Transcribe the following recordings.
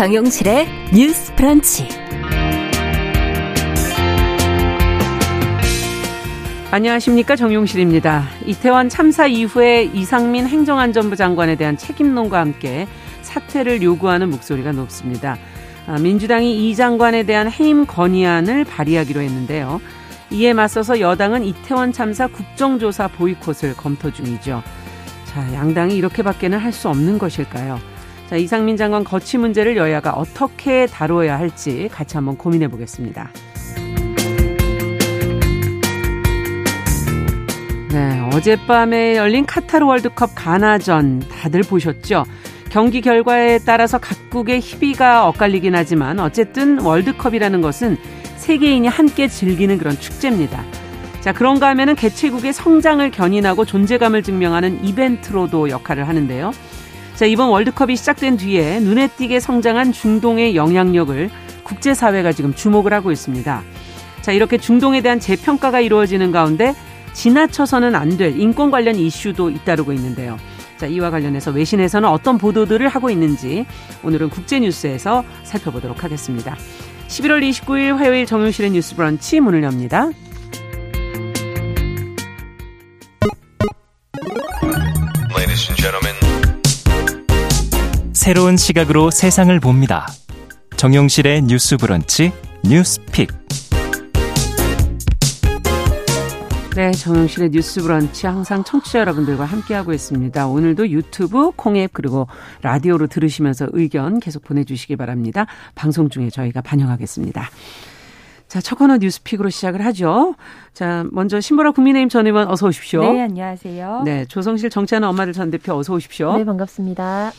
정용실의 뉴스 프런치. 안녕하십니까 정용실입니다. 이태원 참사 이후에 이상민 행정안전부 장관에 대한 책임론과 함께 사퇴를 요구하는 목소리가 높습니다. 아, 민주당이 이 장관에 대한 해임 건의안을 발의하기로 했는데요. 이에 맞서서 여당은 이태원 참사 국정조사 보이콧을 검토 중이죠. 자, 양당이 이렇게밖에는 할 수 없는 것일까요? 자, 이상민 장관 거취 문제를 여야가 어떻게 다루어야 할지 같이 한번 고민해 보겠습니다. 네, 어젯밤에 열린 카타르 월드컵 가나전 다들 보셨죠? 경기 결과에 따라서 각국의 희비가 엇갈리긴 하지만 어쨌든 월드컵이라는 것은 세계인이 함께 즐기는 그런 축제입니다. 자, 그런가 하면은 개최국의 성장을 견인하고 존재감을 증명하는 이벤트로도 역할을 하는데요. 자, 이번 월드컵이 시작된 뒤에 눈에 띄게 성장한 중동의 영향력을 국제사회가 지금 주목을 하고 있습니다. 자, 이렇게 중동에 대한 재평가가 이루어지는 가운데 지나쳐서는 안 될 인권 관련 이슈도 잇따르고 있는데요. 자, 이와 관련해서 외신에서는 어떤 보도들을 하고 있는지 오늘은 국제뉴스에서 살펴보도록 하겠습니다. 11월 29일 화요일 정용실의 뉴스 브런치 문을 엽니다. 새로운 시각으로 세상을 봅니다. 정용실의 뉴스 브런치 뉴스픽. 네, 정영실의 뉴스 브런치 항상 청취자 여러분들과 함께하고 있습니다. 오늘도 유튜브, 콩앱 그리고 라디오로 들으시면서 의견 계속 보내 주시기 바랍니다. 방송 중에 저희가 반영하겠습니다. 자, 첫 코너 뉴스픽으로 시작을 하죠. 자, 먼저 신보라 국민의힘 전 의원 어서 오십시오. 네, 안녕하세요. 네, 조성실 정치하는 엄마들 전 대표 어서 오십시오. 네, 반갑습니다.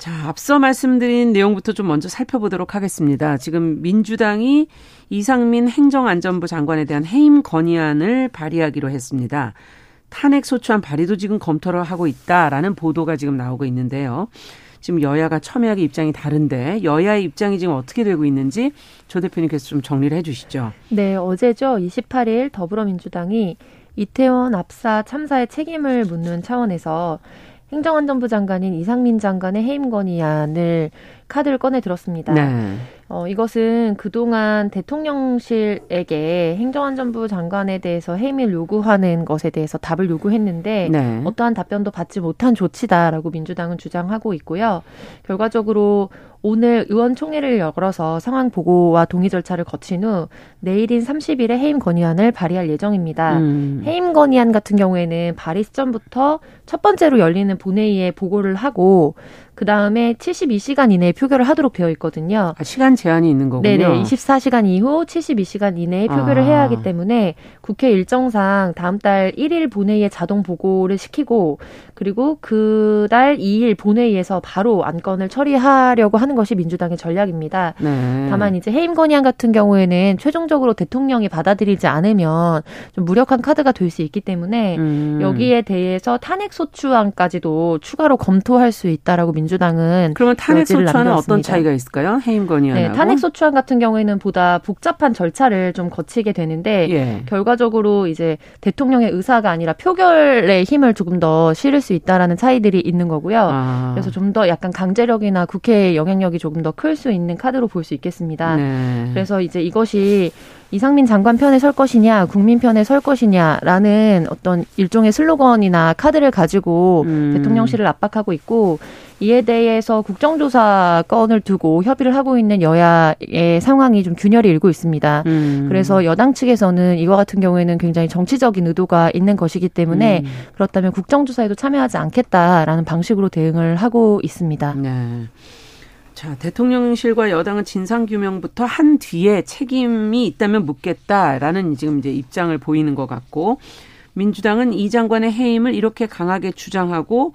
자, 앞서 말씀드린 내용부터 좀 먼저 살펴보도록 하겠습니다. 지금 민주당이 이상민 행정안전부 장관에 대한 해임 건의안을 발의하기로 했습니다. 탄핵 소추안 발의도 지금 검토를 하고 있다라는 보도가 지금 나오고 있는데요. 지금 여야가 첨예하게 입장이 다른데 여야의 입장이 지금 어떻게 되고 있는지 조 대표님께서 좀 정리를 해 주시죠. 네, 어제죠. 28일 더불어민주당이 이태원 압사 참사의 책임을 묻는 차원에서 행정안전부 장관인 이상민 장관의 해임 건의안을 카드를 꺼내 들었습니다. 네. 어, 이것은 그동안 대통령실에게 행정안전부 장관에 대해서 해임을 요구하는 것에 대해서 답을 요구했는데 네. 어떠한 답변도 받지 못한 조치다라고 민주당은 주장하고 있고요. 결과적으로 오늘 의원총회를 열어서 상황 보고와 동의 절차를 거친 후 내일인 30일에 해임 건의안을 발의할 예정입니다. 음. 해임 건의안 같은 경우에는 발의 시점부터 첫 번째로 열리는 본회의에 보고를 하고 그 다음에 72시간 이내에 표결을 하도록 되어 있거든요. 아, 시간 제한이 있는 거군요. 네네. 24시간 이후 72시간 이내에 표결을 아. 해야 하기 때문에 국회 일정상 다음 달 1일 본회의에 자동 보고를 시키고 그리고 그 달 2일 본회의에서 바로 안건을 처리하려고 하는 것이 민주당의 전략입니다. 네. 다만 이제 해임 건의안 같은 경우에는 최종적으로 대통령이 받아들이지 않으면 좀 무력한 카드가 될 수 있기 때문에 음. 여기에 대해서 탄핵 소추안까지도 추가로 검토할 수 있다라고 민주 당은 그러면 탄핵 소추안은 어떤 차이가 있을까요? 해임 건의안하고 네, 탄핵 소추안 같은 경우에는 보다 복잡한 절차를 좀 거치게 되는데 예. 결과적으로 이제 대통령의 의사가 아니라 표결의 힘을 조금 더 실을 수 있다라는 차이들이 있는 거고요. 아. 그래서 좀 더 약간 강제력이나 국회의 영향력이 조금 더 클 수 있는 카드로 볼 수 있겠습니다. 네. 그래서 이제 이것이 이상민 장관 편에 설 것이냐, 국민 편에 설 것이냐라는 어떤 일종의 슬로건이나 카드를 가지고 음. 대통령실을 압박하고 있고 이에 대해서 국정조사 건을 두고 협의를 하고 있는 여야의 상황이 좀 균열이 일고 있습니다. 음. 그래서 여당 측에서는 이와 같은 경우에는 굉장히 정치적인 의도가 있는 것이기 때문에 음. 그렇다면 국정조사에도 참여하지 않겠다라는 방식으로 대응을 하고 있습니다. 네. 자, 대통령실과 여당은 진상 규명부터 한 뒤에 책임이 있다면 묻겠다라는 지금 이제 입장을 보이는 것 같고, 민주당은 이 장관의 해임을 이렇게 강하게 주장하고,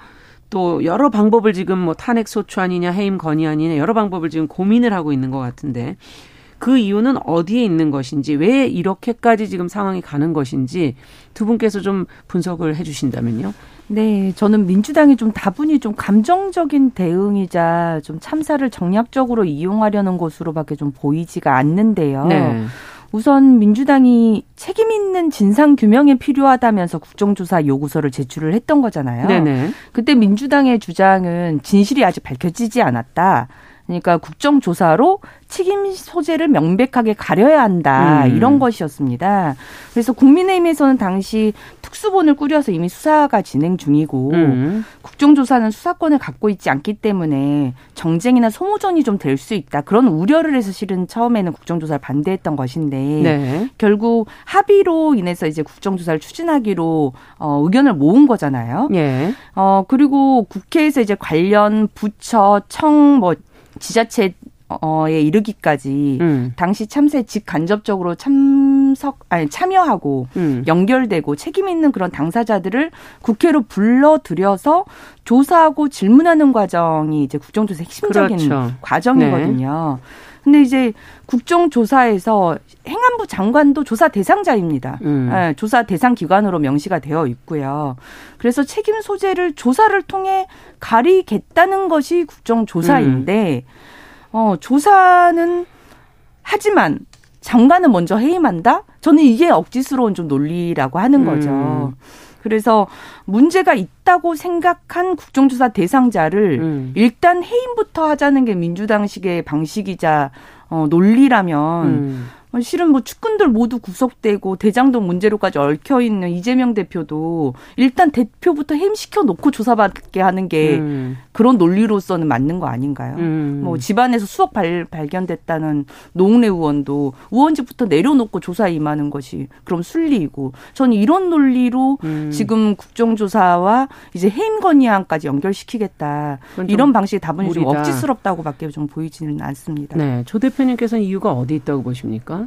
또 여러 방법을 지금 뭐 탄핵 소추안이냐 해임 건의안이냐 여러 방법을 지금 고민을 하고 있는 것 같은데 그 이유는 어디에 있는 것인지 왜 이렇게까지 지금 상황이 가는 것인지 두 분께서 좀 분석을 해주신다면요. 네, 저는 민주당이 좀 다분히 좀 감정적인 대응이자 좀 참사를 정략적으로 이용하려는 것으로밖에 좀 보이지가 않는데요. 네. 우선 민주당이 책임 있는 진상 규명이 필요하다면서 국정조사 요구서를 제출을 했던 거잖아요. 네네. 그때 민주당의 주장은 진실이 아직 밝혀지지 않았다. 그러니까 국정조사로 책임 소재를 명백하게 가려야 한다. 음. 이런 것이었습니다. 그래서 국민의힘에서는 당시 특수본을 꾸려서 이미 수사가 진행 중이고 음. 국정조사는 수사권을 갖고 있지 않기 때문에 정쟁이나 소모전이 좀 될 수 있다. 그런 우려를 해서 실은 처음에는 국정조사를 반대했던 것인데 네. 결국 합의로 인해서 이제 국정조사를 추진하기로 어, 의견을 모은 거잖아요. 네. 어, 그리고 국회에서 이제 관련 부처, 청, 뭐 지자체 어에 이르기까지 음. 당시 참사에 직간접적으로 참석 아니 참여하고 음. 연결되고 책임 있는 그런 당사자들을 국회로 불러들여서 조사하고 질문하는 과정이 이제 국정조사 핵심적인 그렇죠. 과정이거든요. 네. 근데 이제 국정조사에서 행안부 장관도 조사 대상자입니다. 음. 네, 조사 대상 기관으로 명시가 되어 있고요. 그래서 책임 소재를 조사를 통해 가리겠다는 것이 국정조사인데 음. 어, 조사는 하지만 장관은 먼저 해임한다? 저는 이게 억지스러운 좀 논리라고 하는 음. 거죠. 음. 그래서 문제가 있다고 생각한 국정조사 대상자를 음. 일단 해임부터 하자는 게 민주당식의 방식이자 어, 논리라면 음. 실은 뭐 측근들 모두 구속되고 대장동 문제로까지 얽혀 있는 이재명 대표도 일단 대표부터 햄시켜 놓고 조사받게 하는 게 음. 그런 논리로서는 맞는 거 아닌가요? 음. 뭐 집안에서 수억 발, 발견됐다는 노웅래 의원도 의원직부터 내려놓고 조사에 임하는 것이 그럼 순리이고 저는 이런 논리로 음. 지금 국정조사와 이제 해임 건의안까지 연결시키겠다 이런 방식의 답은 좀 억지스럽다고밖에 좀 보이지는 않습니다. 네, 조 대표님께서는 이유가 어디 있다고 보십니까?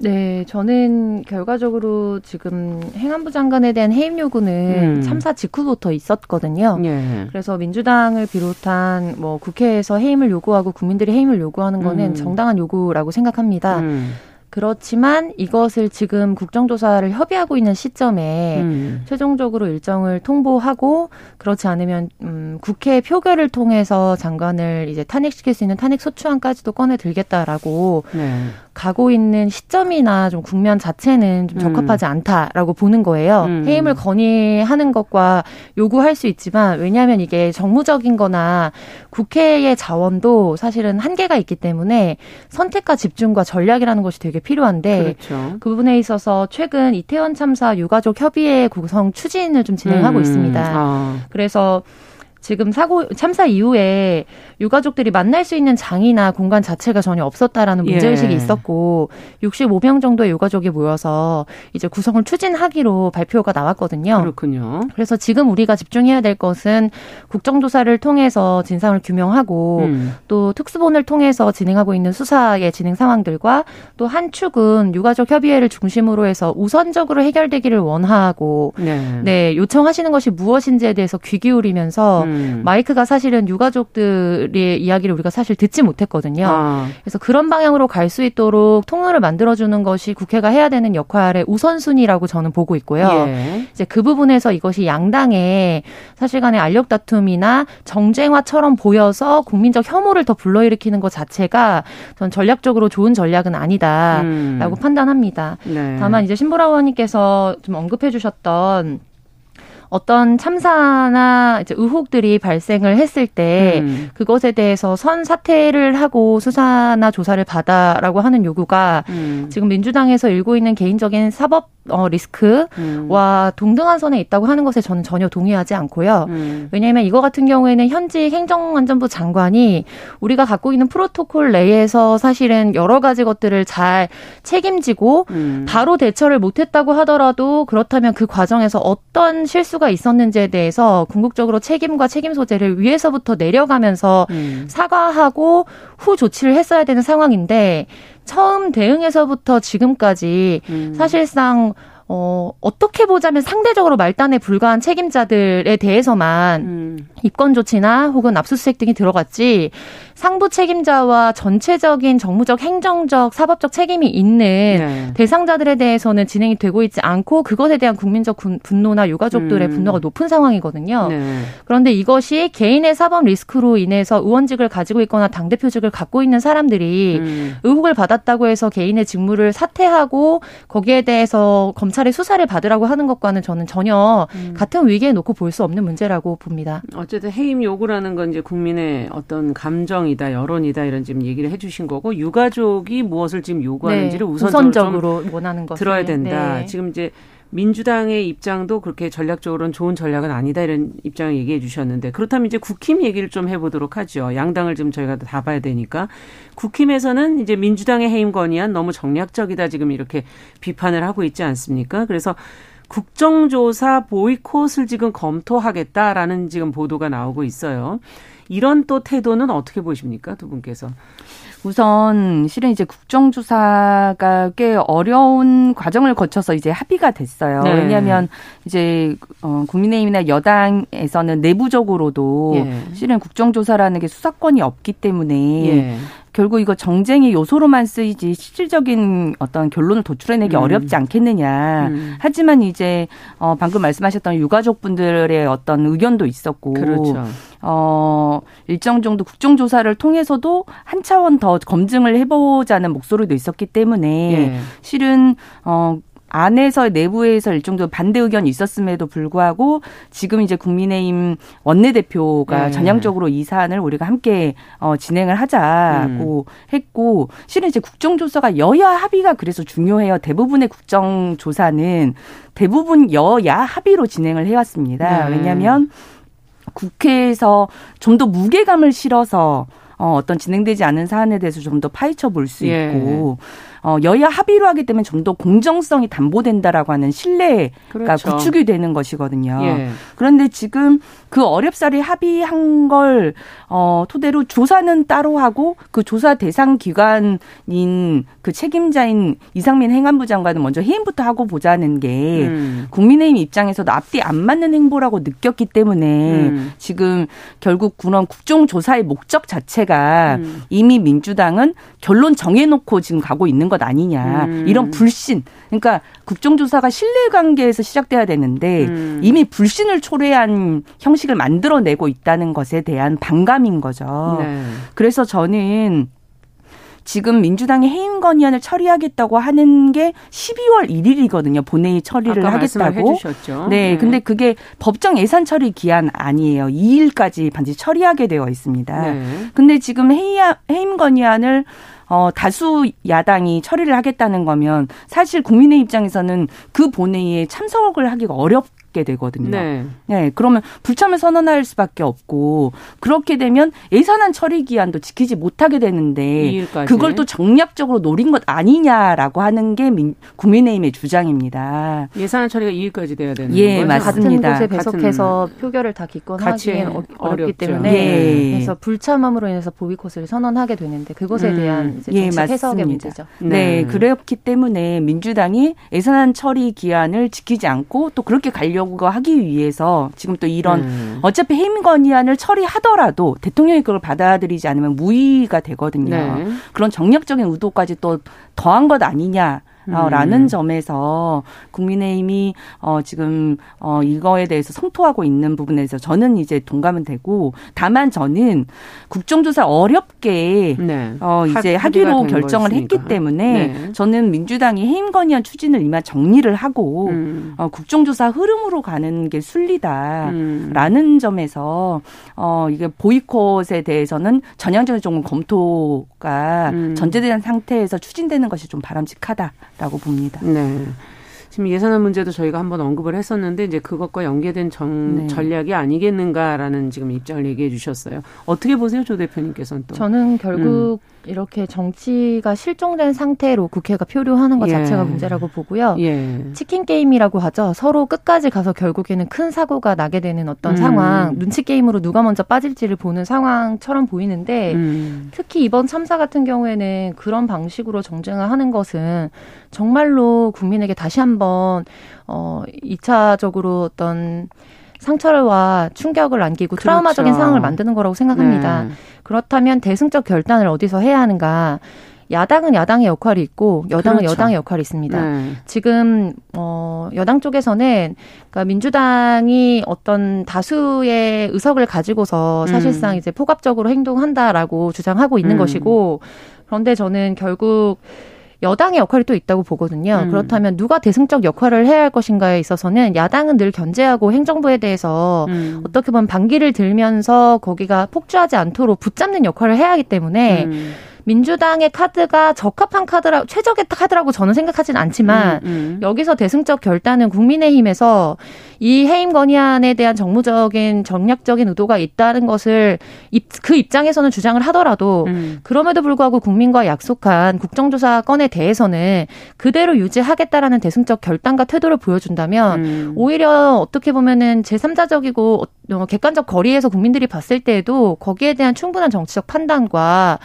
네, 저는 결과적으로 지금 행안부 장관에 대한 해임 요구는 음. 참사 직후부터 있었거든요. 예. 그래서 민주당을 비롯한 뭐 국회에서 해임을 요구하고 국민들이 해임을 요구하는 거는 음. 정당한 요구라고 생각합니다. 음. 그렇지만 이것을 지금 국정조사를 협의하고 있는 시점에 음. 최종적으로 일정을 통보하고 그렇지 않으면 음, 국회 표결을 통해서 장관을 이제 탄핵시킬 수 있는 탄핵 소추안까지도 꺼내 들겠다라고 네. 가고 있는 시점이나 좀 국면 자체는 좀 적합하지 음. 않다라고 보는 거예요. 음. 해임을 건의하는 것과 요구할 수 있지만 왜냐하면 이게 정무적인 거나 국회의 자원도 사실은 한계가 있기 때문에 선택과 집중과 전략이라는 것이 되게 필요한데 그렇죠. 그 부분에 있어서 최근 이태원 참사 유가족 협의회 구성 추진을 좀 진행하고 음. 있습니다. 아. 그래서 지금 사고 참사 이후에 유가족들이 만날 수 있는 장이나 공간 자체가 전혀 없었다라는 문제 의식이 예. 있었고 65명 정도의 유가족이 모여서 이제 구성을 추진하기로 발표가 나왔거든요. 그렇군요. 그래서 지금 우리가 집중해야 될 것은 국정조사를 통해서 진상을 규명하고 음. 또 특수본을 통해서 진행하고 있는 수사의 진행 상황들과 또 한 축은 유가족 협의회를 중심으로 해서 우선적으로 해결되기를 원하고 네, 네 요청하시는 것이 무엇인지에 대해서 귀 기울이면서 음. 마이크가 사실은 유가족들 분들의 이야기를 우리가 사실 듣지 못했거든요. 아. 그래서 그런 방향으로 갈 수 있도록 통로를 만들어주는 것이 국회가 해야 되는 역할의 우선순위라고 저는 보고 있고요. 예. 이제 그 부분에서 이것이 양당의 사실간의 알력 다툼이나 정쟁화처럼 보여서 국민적 혐오를 더 불러일으키는 것 자체가 전 전략적으로 좋은 전략은 아니다라고 음. 판단합니다. 네. 다만 이제 신보라 의원님께서 좀 언급해 주셨던 어떤 참사나 이제 의혹들이 발생을 했을 때 음. 그것에 대해서 선 사퇴를 하고 수사나 조사를 받아라고 하는 요구가 음. 지금 민주당에서 일고 있는 개인적인 사법 어, 리스크와 음. 동등한 선에 있다고 하는 것에 저는 전혀 동의하지 않고요. 음. 왜냐하면 이거 같은 경우에는 현직 행정안전부 장관이 우리가 갖고 있는 프로토콜 내에서 사실은 여러 가지 것들을 잘 책임지고 음. 바로 대처를 못했다고 하더라도 그렇다면 그 과정에서 어떤 실수가 있었는지에 대해서 궁극적으로 책임과 책임 소재를 위에서부터 내려가면서 음. 사과하고 후 조치를 했어야 되는 상황인데 처음 대응에서부터 지금까지 음. 사실상 어, 어떻게 보자면 상대적으로 말단에 불과한 책임자들에 대해서만 음. 입건 조치나 혹은 압수수색 등이 들어갔지 상부 책임자와 전체적인 정무적, 행정적, 사법적 책임이 있는 네. 대상자들에 대해서는 진행이 되고 있지 않고 그것에 대한 국민적 분노나 유가족들의 음. 분노가 높은 상황이거든요. 네. 그런데 이것이 개인의 사법 리스크로 인해서 의원직을 가지고 있거나 당대표직을 갖고 있는 사람들이 음. 의혹을 받았다고 해서 개인의 직무를 사퇴하고 거기에 대해서 검찰 검찰의 수사를 받으라고 하는 것과는 저는 전혀 음. 같은 위기에 놓고 볼 수 없는 문제라고 봅니다. 어쨌든 해임 요구라는 건 이제 국민의 어떤 감정 이다, 여론이다 이런 지금 얘기를 해주신 거고 유가족이 무엇을 지금 요구하는지를 네. 우선적으로, 원하는 것 들어야 된다. 네. 지금 이제 민주당의 입장도 그렇게 전략적으로는 좋은 전략은 아니다 이런 입장을 얘기해 주셨는데 그렇다면 이제 국힘 얘기를 좀 해보도록 하죠. 양당을 좀 저희가 다 봐야 되니까 국힘에서는 이제 민주당의 해임 건의안 너무 정략적이다 지금 이렇게 비판을 하고 있지 않습니까? 그래서 국정조사 보이콧을 지금 검토하겠다라는 지금 보도가 나오고 있어요. 이런 또 태도는 어떻게 보십니까 두 분께서? 우선 실은 이제 국정조사가 꽤 어려운 과정을 거쳐서 이제 합의가 됐어요. 네. 왜냐하면 이제 어 국민의힘이나 여당에서는 내부적으로도 예. 실은 국정조사라는 게 수사권이 없기 때문에 예. 결국 이거 정쟁의 요소로만 쓰이지 실질적인 어떤 결론을 도출해내기 음. 어렵지 않겠느냐. 음. 하지만 이제 어 방금 말씀하셨던 유가족분들의 어떤 의견도 있었고, 그렇죠. 어 일정 정도 국정조사를 통해서도 한 차원 더 검증을 해보자는 목소리도 있었기 때문에 예. 실은 어 안에서 내부에서 일정도 반대 의견이 있었음에도 불구하고 지금 이제 국민의힘 원내대표가 네. 전향적으로 이 사안을 우리가 함께 어 진행을 하자고 음. 했고 실은 이제 국정조사가 여야 합의가 그래서 중요해요. 대부분의 국정조사는 대부분 여야 합의로 진행을 해왔습니다. 네. 왜냐하면 국회에서 좀 더 무게감을 실어서 어, 어떤 진행되지 않은 사안에 대해서 좀 더 파헤쳐 볼수 예. 있고 어, 여야 합의로 하기 때문에 좀 더 공정성이 담보된다라고 하는 신뢰가 그렇죠. 구축이 되는 것이거든요. 예. 그런데 지금 그 어렵사리 합의한 걸 어, 토대로 조사는 따로 하고 그 조사 대상 기관인 그 책임자인 이상민 행안부 장관은 먼저 해임부터 하고 보자는 게 음. 국민의힘 입장에서도 앞뒤 안 맞는 행보라고 느꼈기 때문에 음. 지금 결국 그런 국정조사의 목적 자체가 음. 이미 민주당은 결론 정해놓고 지금 가고 있는 것 아니냐 음. 이런 불신 그러니까 국정조사가 신뢰관계에서 시작돼야 되는데 음. 이미 불신을 초래한 형식을 만들어내고 있다는 것에 대한 반감인 거죠. 네. 그래서 저는 지금 민주당이 해임 건의안을 처리하겠다고 하는 게 12월 1일이거든요. 본회의 처리를 하겠다고. 네, 네, 근데 그게 법정 예산 처리 기한 아니에요. 2일까지 반드시 처리하게 되어 있습니다. 네. 근데 지금 해임 건의안을 어, 다수 야당이 처리를 하겠다는 거면 사실 국민의 입장에서는 그 본회의에 참석을 하기가 어렵 게 되거든요. 네. 네. 그러면 불참을 선언할 수밖에 없고 그렇게 되면 예산안 처리 기한도 지키지 못하게 되는데 2일까지. 그걸 또 정략적으로 노린 것 아니냐라고 하는 게 민, 국민의힘의 주장입니다. 예산안 처리가 2일까지 돼야 되는 예, 거죠? 맞습니다. 같은 곳에 배석해서 같은 표결을 다 기권하기엔 어, 어렵기 어렵죠. 때문에 예. 그래서 불참함으로 인해서 보이콧을 선언하게 되는데 그것에 음. 대한 이제 예, 예, 해석의 문제죠. 네. 네, 그렇기 때문에 민주당이 예산안 처리 기한을 지키지 않고 또 그렇게 가려 가려고 하기 위해서 지금 또 이런 음. 어차피 해임 건의안을 처리하더라도 대통령이 그걸 받아들이지 않으면 무의가 되거든요. 네. 그런 정략적인 의도까지 또 더한 것 아니냐. 어, 라는 음. 점에서 국민의힘이 어 지금 어 이거에 대해서 성토하고 있는 부분에서 저는 이제 동감은 되고 다만 저는 국정조사 어렵게 네. 어 이제 하 기로 결정을 거였으니까. 했기 때문에 네. 저는 민주당이 해임 건의안 추진을 이만 정리를 하고 음. 어 국정조사 흐름으로 가는 게 순리다라는 음. 점에서 어 이게 보이콧에 대해서는 전향적인 조금 검토가 음. 전제된 상태에서 추진되는 것이 좀 바람직하다. 라고 봅니다. 네. 지금 예산안 문제도 저희가 한번 언급을 했었는데 이제 그것과 연계된 정, 네. 전략이 아니겠는가라는 지금 입장을 얘기해 주셨어요. 어떻게 보세요, 조 대표님께서는 또? 저는 결국 음. 이렇게 정치가 실종된 상태로 국회가 표류하는 것 예. 자체가 문제라고 보고요. 예. 치킨 게임이라고 하죠. 서로 끝까지 가서 결국에는 큰 사고가 나게 되는 어떤 음. 상황, 눈치 게임으로 누가 먼저 빠질지를 보는 상황처럼 보이는데 음. 특히 이번 참사 같은 경우에는 그런 방식으로 정쟁을 하는 것은 정말로 국민에게 다시 한번 어 2차적으로 어떤 상처와 충격을 안기고 그렇죠. 트라우마적인 상황을 만드는 거라고 생각합니다. 네. 그렇다면 대승적 결단을 어디서 해야 하는가? 야당은 야당의 역할이 있고 여당은 그렇죠. 여당의 역할이 있습니다. 네. 지금 어 여당 쪽에서는 그러니까 민주당이 어떤 다수의 의석을 가지고서 음. 사실상 음. 이제 포괄적으로 행동한다라고 주장하고 있는 음. 것이고 그런데 저는 결국 여당의 역할이 또 있다고 보거든요. 음. 그렇다면 누가 대승적 역할을 해야 할 것인가에 있어서는 야당은 늘 견제하고 행정부에 대해서 음. 어떻게 보면 반기를 들면서 거기가 폭주하지 않도록 붙잡는 역할을 해야 하기 때문에 음. 민주당의 카드가 적합한 카드라 최적의 카드라고 저는 생각하지는 않지만 음, 음. 여기서 대승적 결단은 국민의힘에서 이 해임 건의안에 대한 정무적인 정략적인 의도가 있다는 것을 그 입장에서는 주장을 하더라도 음. 그럼에도 불구하고 국민과 약속한 국정조사 건에 대해서는 그대로 유지하겠다라는 대승적 결단과 태도를 보여준다면 음. 오히려 어떻게 보면은 제3자적이고 어, 객관적 거리에서 국민들이 봤을 때에도 거기에 대한 충분한 정치적 판단과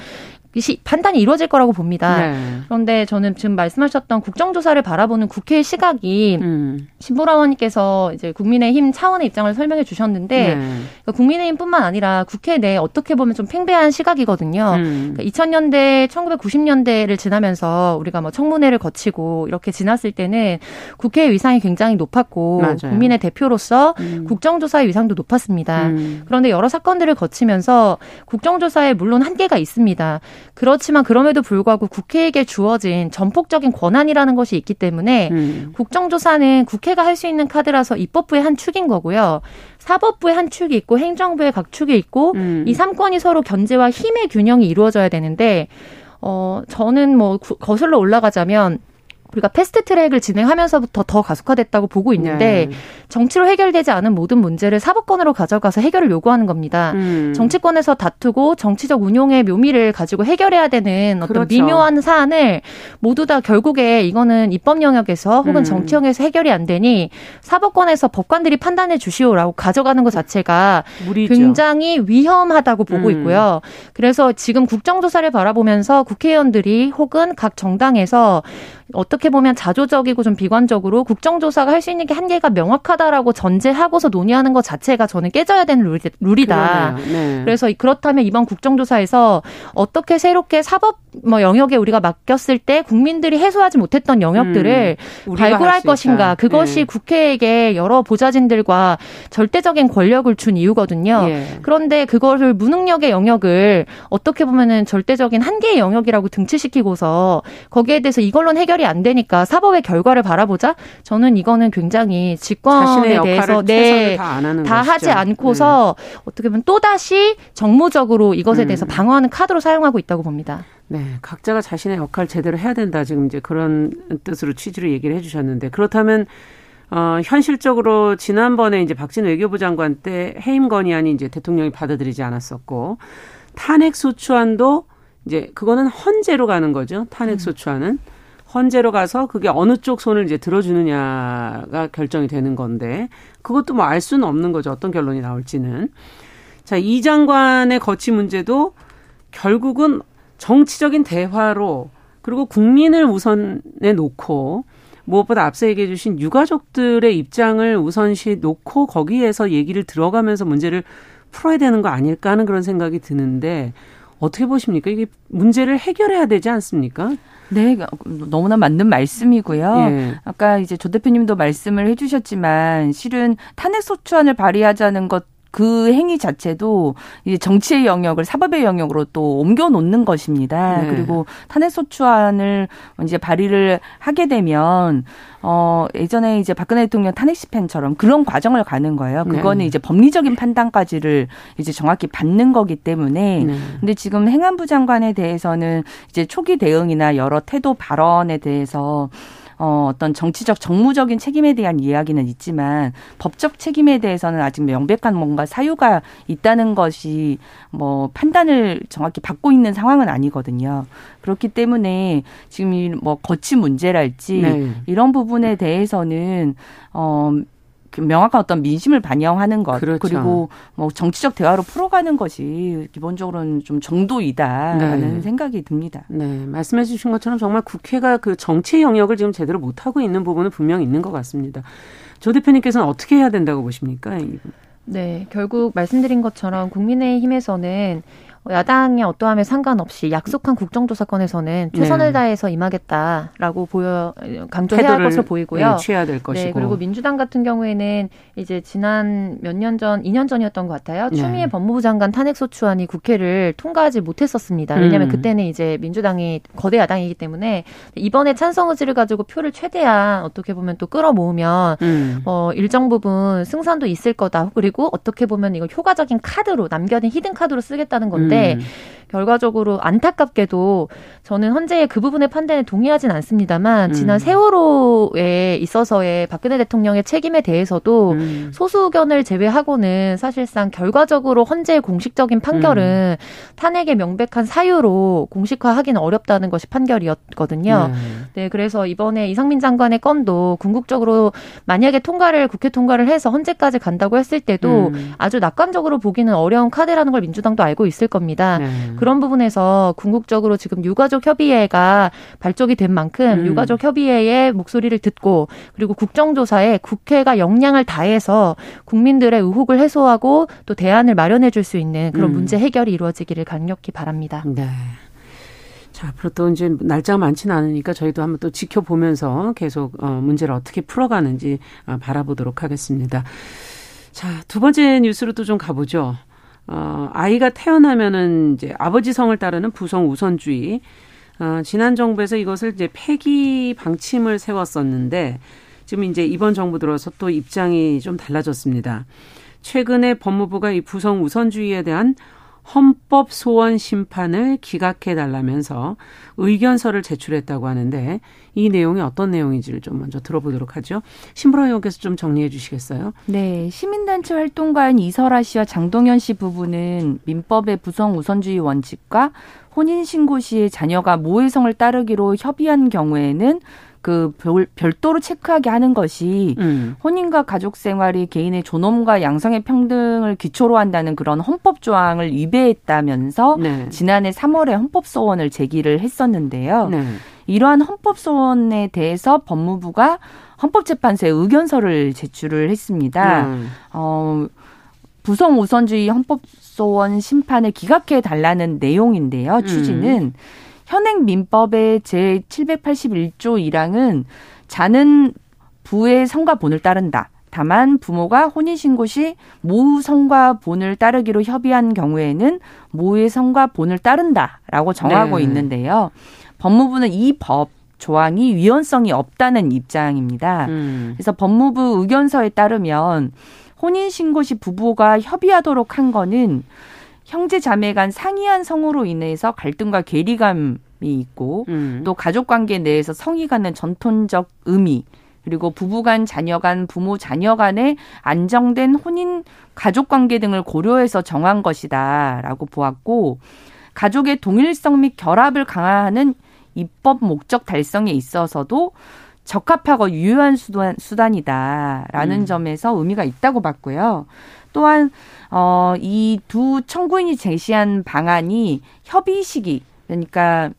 판단이 이루어질 거라고 봅니다. 네. 그런데 저는 지금 말씀하셨던 국정조사를 바라보는 국회의 시각이 음. 신보라 의원님께서 이제 국민의힘 차원의 입장을 설명해 주셨는데 네. 그러니까 국민의힘뿐만 아니라 국회 내에 어떻게 보면 좀 팽배한 시각이거든요. 음. 그러니까 2000년대, 1990년대를 지나면서 우리가 뭐 청문회를 거치고 이렇게 지났을 때는 국회의 위상이 굉장히 높았고 맞아요. 국민의 대표로서 음. 국정조사의 위상도 높았습니다. 음. 그런데 여러 사건들을 거치면서 국정조사에 물론 한계가 있습니다. 그렇지만 그럼에도 불구하고 국회에게 주어진 전폭적인 권한이라는 것이 있기 때문에 음. 국정조사는 국회가 할 수 있는 카드라서 입법부의 한 축인 거고요. 사법부의 한 축이 있고 행정부의 각 축이 있고 음. 이 삼권이 서로 견제와 힘의 균형이 이루어져야 되는데 어 저는 뭐 거슬러 올라가자면 우리가 패스트 트랙을 진행하면서부터 더 가속화됐다고 보고 있는데 네. 정치로 해결되지 않은 모든 문제를 사법권으로 가져가서 해결을 요구하는 겁니다. 음. 정치권에서 다투고 정치적 운용의 묘미를 가지고 해결해야 되는 어떤 그렇죠. 미묘한 사안을 모두 다 결국에 이거는 입법 영역에서 혹은 음. 정치 영역에서 해결이 안 되니 사법권에서 법관들이 판단해 주시오라고 가져가는 것 자체가 무리죠. 굉장히 위험하다고 보고 음. 있고요. 그래서 지금 국정조사를 바라보면서 국회의원들이 혹은 각 정당에서 어떻게 보면 자조적이고 좀 비관적으로 국정조사가 할 수 있는 게 한계가 명확하다라고 전제하고서 논의하는 것 자체가 저는 깨져야 되는 룰 이, 다 네. 그래서 그렇다면 이번 국정조사에서 어떻게 새롭게 사법 뭐 영역에 우리가 맡겼을 때 국민들이 해소하지 못했던 영역들을 음, 발굴할 것인가 그것이 네. 국회에게 여러 보좌진들과 절대적인 권력을 준 이유거든요. 예. 그런데 그거를 무능력의 영역을 어떻게 보면은 절대적인 한계의 영역이라고 등치시키고서 거기에 대해서 이걸로는 해결이 안 되 니까 사법의 결과를 바라보자. 저는 이거는 굉장히 직권에 대해서 네, 다, 다 하지 않고서 네. 어떻게 보면 또 다시 정무적으로 이것에 음. 대해서 방어하는 카드로 사용하고 있다고 봅니다. 네, 각자가 자신의 역할 제대로 해야 된다. 지금 이제 그런 뜻으로 취지로 얘기를 해주셨는데 그렇다면 어, 현실적으로 지난번에 이제 박진 외교부 장관 때 해임 건의안이 이제 대통령이 받아들이지 않았었고 탄핵 소추안도 이제 그거는 헌재로 가는 거죠. 탄핵 음. 소추안은. 음. 헌재로 가서 그게 어느 쪽 손을 이제 들어주느냐가 결정이 되는 건데 그것도 뭐 알 수는 없는 거죠. 어떤 결론이 나올지는. 자, 이 장관의 거치 문제도 결국은 정치적인 대화로 그리고 국민을 우선에 놓고 무엇보다 앞서 얘기해 주신 유가족들의 입장을 우선시 놓고 거기에서 얘기를 들어가면서 문제를 풀어야 되는 거 아닐까 하는 그런 생각이 드는데 어떻게 보십니까? 이게 문제를 해결해야 되지 않습니까? 네, 너무나 맞는 말씀이고요. 예. 아까 이제 조 대표님도 말씀을 해주셨지만 실은 탄핵 소추안을 발의하자는 것 그 행위 자체도 이제 정치의 영역을 사법의 영역으로 또 옮겨 놓는 것입니다. 네. 그리고 탄핵소추안을 이제 발의를 하게 되면 어 예전에 이제 박근혜 대통령 탄핵 집행처럼 그런 과정을 가는 거예요. 그거는 네. 이제 법리적인 판단까지를 이제 정확히 받는 거기 때문에 네. 근데 지금 행안부 장관에 대해서는 이제 초기 대응이나 여러 태도 발언에 대해서 어, 어떤 정치적 정무적인 책임에 대한 이야기는 있지만 법적 책임에 대해서는 아직 명백한 뭔가 사유가 있다는 것이 뭐 판단을 정확히 받고 있는 상황은 아니거든요. 그렇기 때문에 지금 뭐 거치 문제랄지 네. 이런 부분에 대해서는 어그 명확한 어떤 민심을 반영하는 것 그렇죠. 그리고 뭐 정치적 대화로 풀어가는 것이 기본적으로는 좀 정도이다라는 네. 생각이 듭니다. 네, 말씀해 주신 것처럼 정말 국회가 그 정치 영역을 지금 제대로 못 하고 있는 부분은 분명히 있는 것 같습니다. 조 대표님께서는 어떻게 해야 된다고 보십니까? 네, 결국 말씀드린 것처럼 국민의힘에서는 야당의 어떠함에 상관없이 약속한 국정조사 건에서는 최선을 네. 다해서 임하겠다라고 보여 강조해야 할 것으로 보이고요. 네, 취해야 될 것이고. 네, 그리고 민주당 같은 경우에는 이제 지난 몇 년 전, 2년 전이었던 것 같아요. 네. 추미애 법무부 장관 탄핵 소추안이 국회를 통과하지 못했었습니다. 왜냐하면 음. 그때는 이제 민주당이 거대 야당이기 때문에 이번에 찬성 의지를 가지고 표를 최대한 어떻게 보면 또 끌어모으면 음. 어, 일정 부분 승산도 있을 거다. 그리고 어떻게 보면 이거 효과적인 카드로 남겨진 히든 카드로 쓰겠다는 건데 음. 결과적으로 안타깝게도 저는 현재의 그 부분의 판단에 동의하진 않습니다만 음. 지난 세월호에 있어서의 박근혜 대통령의 책임에 대해서도 음. 소수 의견을 제외하고는 사실상 결과적으로 헌재의 공식적인 판결은 음. 탄핵의 명백한 사유로 공식화하기는 어렵다는 것이 판결이었거든요. 네. 네, 그래서 이번에 이상민 장관의 건도 궁극적으로 만약에 통과를 국회 통과를 해서 헌재까지 간다고 했을 때도 음. 아주 낙관적으로 보기는 어려운 카드라는 걸 민주당도 알고 있을 겁니다. 네. 그런 부분에서 궁극적으로 지금 유가족 협의회가 발족이 된 만큼 음. 유가족 협의회의 목소리를 듣고 그리고 국정조사에 국회가 역량을 다해서 국민들의 의혹을 해소하고 또 대안을 마련해 줄 수 있는 그런 음. 문제 해결이 이루어지기를 강력히 바랍니다. 네. 자, 앞으로 또 이제 날짜가 많지는 않으니까 저희도 한번 또 지켜보면서 계속 어, 문제를 어떻게 풀어가는지 어, 바라보도록 하겠습니다. 자, 두 번째 뉴스로 또 좀 가보죠. 어, 아이가 태어나면은 이제 아버지 성을 따르는 부성 우선주의. 어, 지난 정부에서 이것을 이제 폐기 방침을 세웠었는데 지금 이제 이번 정부 들어서 또 입장이 좀 달라졌습니다. 최근에 법무부가 이 부성 우선주의에 대한 헌법 소원 심판을 기각해 달라면서 의견서를 제출했다고 하는데 이 내용이 어떤 내용인지를 좀 먼저 들어보도록 하죠. 신보라 의원께서 좀 정리해 주시겠어요? 네, 시민단체 활동가인 이설아 씨와 장동현 씨 부부는 민법의 부성 우선주의 원칙과 혼인 신고 시에 자녀가 모해성을 따르기로 협의한 경우에는 그 별도로 체크하게 하는 것이 음. 혼인과 가족 생활이 개인의 존엄과 양성의 평등을 기초로 한다는 그런 헌법 조항을 위배했다면서 네. 지난해 3월에 헌법 소원을 제기를 했었는데요. 네. 이러한 헌법 소원에 대해서 법무부가 헌법재판소에 의견서를 제출을 했습니다. 음. 어, 부성 우선주의 헌법 소원 심판을 기각해 달라는 내용인데요. 취지는 음. 현행 민법의 제 781조 1항은 자는 부의 성과 본을 따른다. 다만 부모가 혼인신고 시 모의 성과 본을 따르기로 협의한 경우에는 모의 성과 본을 따른다라고 정하고 네. 있는데요. 법무부는 이 법 조항이 위헌성이 없다는 입장입니다. 음. 그래서 법무부 의견서에 따르면 혼인신고 시 부부가 협의하도록 한 거는 형제 자매 간 상이한 성으로 인해서 갈등과 괴리감이 있고 음. 또 가족 관계 내에서 성이 갖는 전통적 의미 그리고 부부간 자녀간 부모 자녀 간의 안정된 혼인 가족 관계 등을 고려해서 정한 것이다라고 보았고 가족의 동일성 및 결합을 강화하는 입법 목적 달성에 있어서도 적합하고 유효한 수단, 수단이다라는 음. 점에서 의미가 있다고 봤고요. 또한 어, 이 두 청구인이 제시한 방안이 협의 시기 그러니까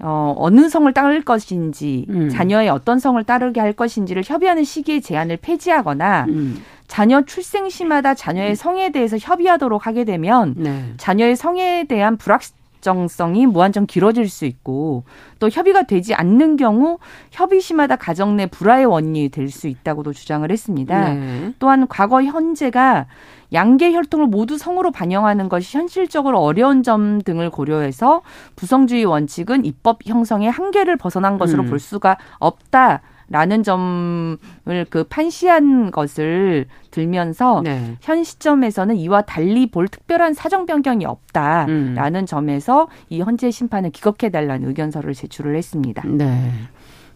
어, 어느 성을 따를 것인지, 음. 자녀의 어떤 성을 따르게 할 것인지를 협의하는 시기의 제한을 폐지하거나, 음. 자녀 출생 시마다 자녀의 성에 대해서 협의하도록 하게 되면, 네. 자녀의 성에 대한 불확, 일정성이 무한정 길어질 수 있고 또 협의가 되지 않는 경우 협의 시마다 가정 내 불화의 원인이 될 수 있다고도 주장을 했습니다. 네. 또한 과거 현재가 양계 혈통을 모두 성으로 반영하는 것이 현실적으로 어려운 점 등을 고려해서 부성주의 원칙은 입법 형성의 한계를 벗어난 것으로 음. 볼 수가 없다. 라는 점을 그 판시한 것을 들면서 네. 현 시점에서는 이와 달리 볼 특별한 사정 변경이 없다라는 음. 점에서 이 헌재 심판을 기각해 달라는 의견서를 제출을 했습니다. 네.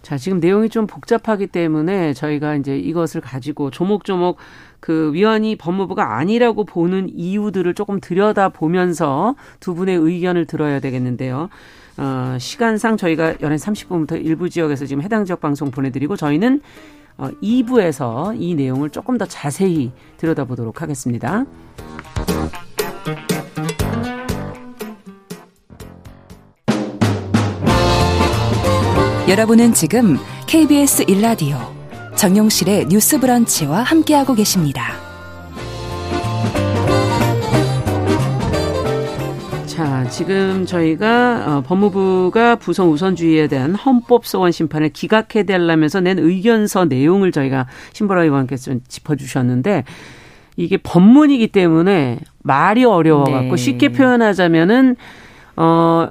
자, 지금 내용이 좀 복잡하기 때문에 저희가 이제 이것을 가지고 조목조목 그 위원이 법무부가 아니라고 보는 이유들을 조금 들여다 보면서 두 분의 의견을 들어야 되겠는데요. 어, 시간상 저희가 11시 30분부터 일부 지역에서 지금 해당 지역 방송 보내드리고 저희는 어, 2부에서 이 내용을 조금 더 자세히 들여다보도록 하겠습니다. 여러분은 지금 KBS 1라디오 정용실의 뉴스 브런치와 함께하고 계십니다. 지금 저희가 어, 법무부가 부성 우선주의에 대한 헌법 소원 심판을 기각해 달라면서 낸 의견서 내용을 저희가 신보라 의원께서 짚어 주셨는데 이게 법문이기 때문에 말이 어려워 갖고 네. 쉽게 표현하자면은 어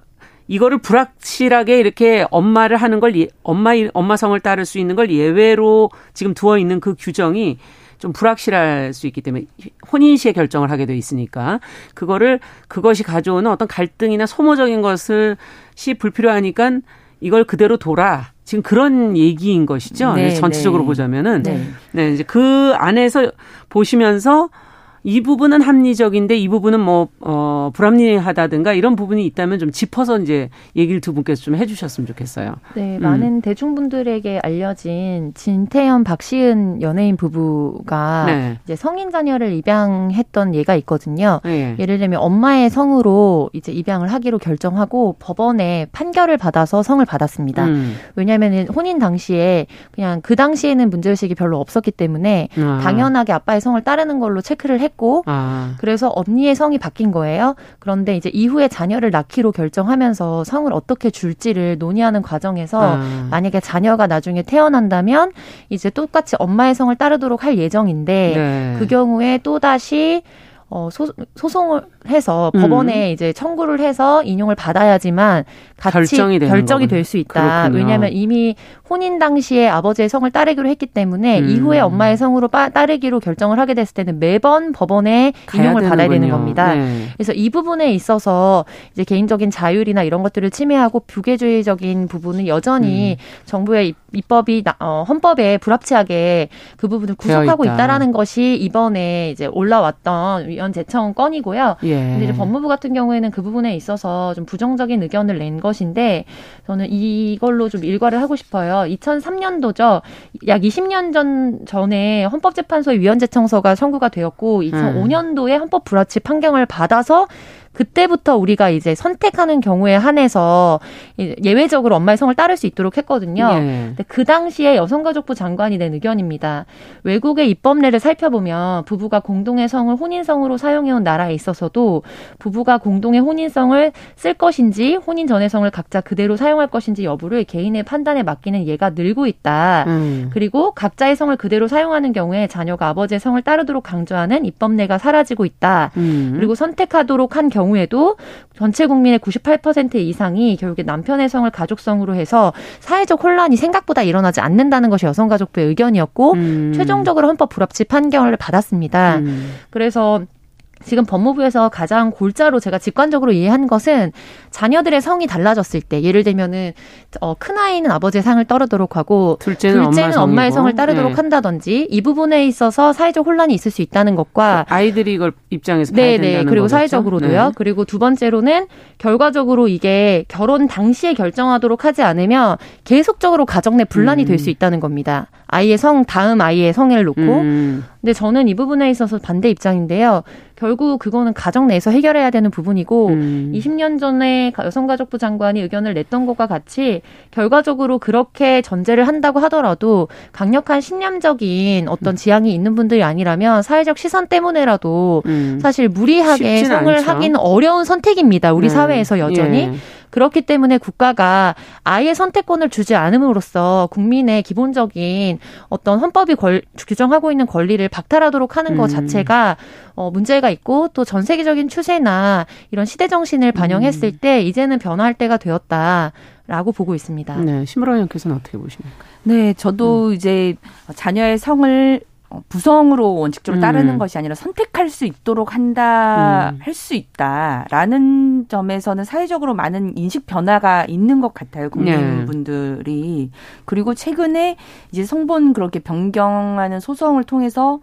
이거를 불확실하게 이렇게 엄마를 하는 걸 예, 엄마 엄마 성을 따를 수 있는 걸 예외로 지금 두어 있는 그 규정이 좀 불확실할 수 있기 때문에 혼인 시에 결정을 하게 돼 있으니까 그거를 그것이 가져오는 어떤 갈등이나 소모적인 것을 시 불필요하니까 이걸 그대로 돌아 지금 그런 얘기인 것이죠. 네, 전체적으로 네. 보자면은 네. 네 이제 그 안에서 보시면서 이 부분은 합리적인데 이 부분은 뭐, 어, 불합리하다든가 이런 부분이 있다면 좀 짚어서 이제 얘기를 두 분께서 좀 해주셨으면 좋겠어요. 네, 음. 많은 대중분들에게 알려진 진태현 박시은 연예인 부부가 네. 이제 성인 자녀를 입양했던 예가 있거든요. 네. 예를 들면 엄마의 성으로 이제 입양을 하기로 결정하고 법원에 판결을 받아서 성을 받았습니다. 음. 왜냐하면 혼인 당시에 그냥 그 당시에는 문제의식이 별로 없었기 때문에 아. 당연하게 아빠의 성을 따르는 걸로 체크를 했고 했고 아. 그래서 언니의 성이 바뀐 거예요. 그런데 이제 이후에 자녀를 낳기로 결정하면서 성을 어떻게 줄지를 논의하는 과정에서 아. 만약에 자녀가 나중에 태어난다면 이제 똑같이 엄마의 성을 따르도록 할 예정인데 네. 그 경우에 또 다시 어, 소, 소송을 해서 음. 법원에 이제 청구를 해서 인용을 받아야지만 같이 결정이, 결정이 될 수 있다. 그렇군요. 왜냐하면 이미 혼인 당시에 아버지의 성을 따르기로 했기 때문에 음. 이후에 엄마의 성으로 빠, 따르기로 결정을 하게 됐을 때는 매번 법원에 인용을 되는군요. 받아야 되는 겁니다. 네. 그래서 이 부분에 있어서 이제 개인적인 자율이나 이런 것들을 침해하고 부계주의적인 부분은 여전히 음. 정부의 입법이 어, 헌법에 불합치하게 그 부분을 구속하고 있다. 있다라는 것이 이번에 이제 올라왔던 위원 제청 건이고요. 예. 근데 이제 법무부 같은 경우에는 그 부분에 있어서 좀 부정적인 의견을 낸 것인데 저는 이걸로 좀 일과를 하고 싶어요. 2003년도죠. 약 20년 전 전에 헌법재판소의 위원 제청서가 청구가 되었고 2005년도에 헌법 불합치 판결을 받아서 그때부터 우리가 이제 선택하는 경우에 한해서 예외적으로 엄마의 성을 따를 수 있도록 했거든요. 예. 근데 그 당시에 여성가족부 장관이 낸 의견입니다. 외국의 입법례를 살펴보면 부부가 공동의 성을 혼인성으로 사용해온 나라에 있어서도 부부가 공동의 혼인성을 쓸 것인지 혼인 전의 성을 각자 그대로 사용할 것인지 여부를 개인의 판단에 맡기는 예가 늘고 있다. 음. 그리고 각자의 성을 그대로 사용하는 경우에 자녀가 아버지의 성을 따르도록 강조하는 입법례가 사라지고 있다. 음. 그리고 선택하도록 한 경우 경우에도 전체 국민의 98% 이상이 결국에 남편의 성을 가족성으로 해서 사회적 혼란이 생각보다 일어나지 않는다는 것이 여성가족부의 의견이었고 음. 최종적으로 헌법 불합치 판결을 받았습니다. 음. 그래서 지금 법무부에서 가장 골자로 제가 직관적으로 이해한 것은 자녀들의 성이 달라졌을 때 예를 들면은 어, 큰 아이는 아버지의 상을 따르도록 하고 둘째는, 둘째는 엄마 의 성을 따르도록 네. 한다든지 이 부분에 있어서 사회적 혼란이 있을 수 있다는 것과 아이들이 이걸 입장에서 봐야 네, 네. 된다는 그리고 거겠죠? 사회적으로도요. 네. 그리고 두 번째로는 결과적으로 이게 결혼 당시에 결정하도록 하지 않으면 계속적으로 가정 내 분란이 음. 될수 있다는 겁니다. 아이의 성 다음 아이의 성애를 놓고 음. 근데 저는 이 부분에 있어서 반대 입장인데요. 결국 그거는 가정 내에서 해결해야 되는 부분이고 음. 20년 전에 여성가족부 장관이 의견을 냈던 것과 같이 결과적으로 그렇게 전제를 한다고 하더라도 강력한 신념적인 어떤 음. 지향이 있는 분들이 아니라면 사회적 시선 때문에라도 음. 사실 무리하게 성을 않죠. 하기는 어려운 선택입니다. 우리 네. 사회에서 여전히. 예. 그렇기 때문에 국가가 아예 선택권을 주지 않음으로써 국민의 기본적인 어떤 헌법이 걸, 규정하고 있는 권리를 박탈하도록 하는 것 음. 자체가 어, 문제가 있고 또 전 세계적인 추세나 이런 시대 정신을 반영했을 음. 때 이제는 변화할 때가 되었다. 라고 보고 있습니다. 네, 심으라 의원께서는 어떻게 보십니까? 네, 저도 음. 이제 자녀의 성을 어, 부성으로 원칙적으로 따르는 음. 것이 아니라 선택할 수 있도록 한다, 음. 할수 있다라는 점에서는 사회적으로 많은 인식 변화가 있는 것 같아요, 국민분들이. 네. 그리고 최근에 이제 성본 그렇게 변경하는 소송을 통해서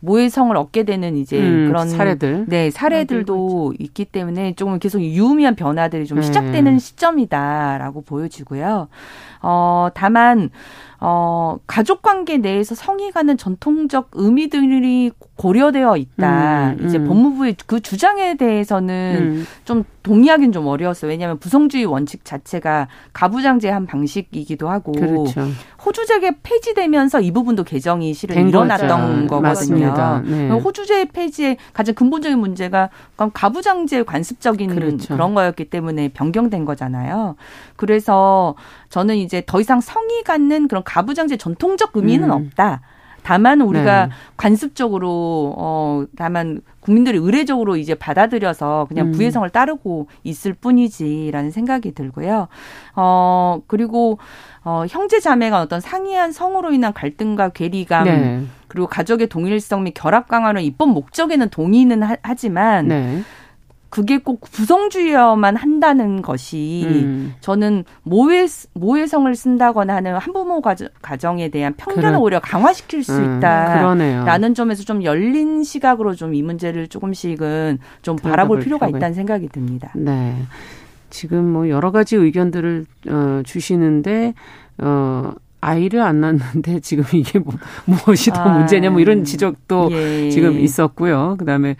모해성을 얻게 되는 이제 음, 그런 사례들, 네 사례들도 있기 때문에 조금 계속 유의미한 변화들이 좀 네. 시작되는 시점이다라고 보여지고요. 어 다만 어, 가족 관계 내에서 성이 가는 전통적 의미들이 고려되어 있다. 음, 음. 이제 법무부의 그 주장에 대해서는 음. 좀 동의하기는 좀 어려웠어요. 왜냐하면 부성주의 원칙 자체가 가부장제한 방식이기도 하고 그렇죠. 호주제가 폐지되면서 이 부분도 개정이 실은 일어났던 거죠. 거거든요. 있거든요. 네. 호주제 폐지의 가장 근본적인 문제가 가부장제 관습적인 그렇죠. 그런 거였기 때문에 변경된 거잖아요. 그래서 저는 이제 더 이상 성이 갖는 그런 가부장제 전통적 의미는 음. 없다. 다만 우리가 네. 관습적으로 어 다만 국민들이 의례적으로 이제 받아들여서 그냥 음. 부의성을 따르고 있을 뿐이지라는 생각이 들고요. 어 그리고 어 형제 자매가 어떤 상이한 성으로 인한 갈등과 괴리감 네. 그리고 가족의 동일성 및 결합 강화는 입법 목적에는 동의는 하, 지만 네. 그게 꼭 구성주의어만 한다는 것이 음. 저는 모해 모해성을 쓴다거나 하는 한부모 가정 에 대한 편견을 그래. 오히려 강화시킬 수 음, 있다라는 점에서 좀 열린 시각으로 좀 이 문제를 조금씩은 좀 바라볼 필요가 있다는 생각이 듭니다. 네. 지금 뭐 여러 가지 의견들을 어, 주시는데 어 아이를 안 낳는데 지금 이게 뭐 무엇이 더 아, 문제냐 뭐 이런 지적도 예. 지금 있었고요. 그다음에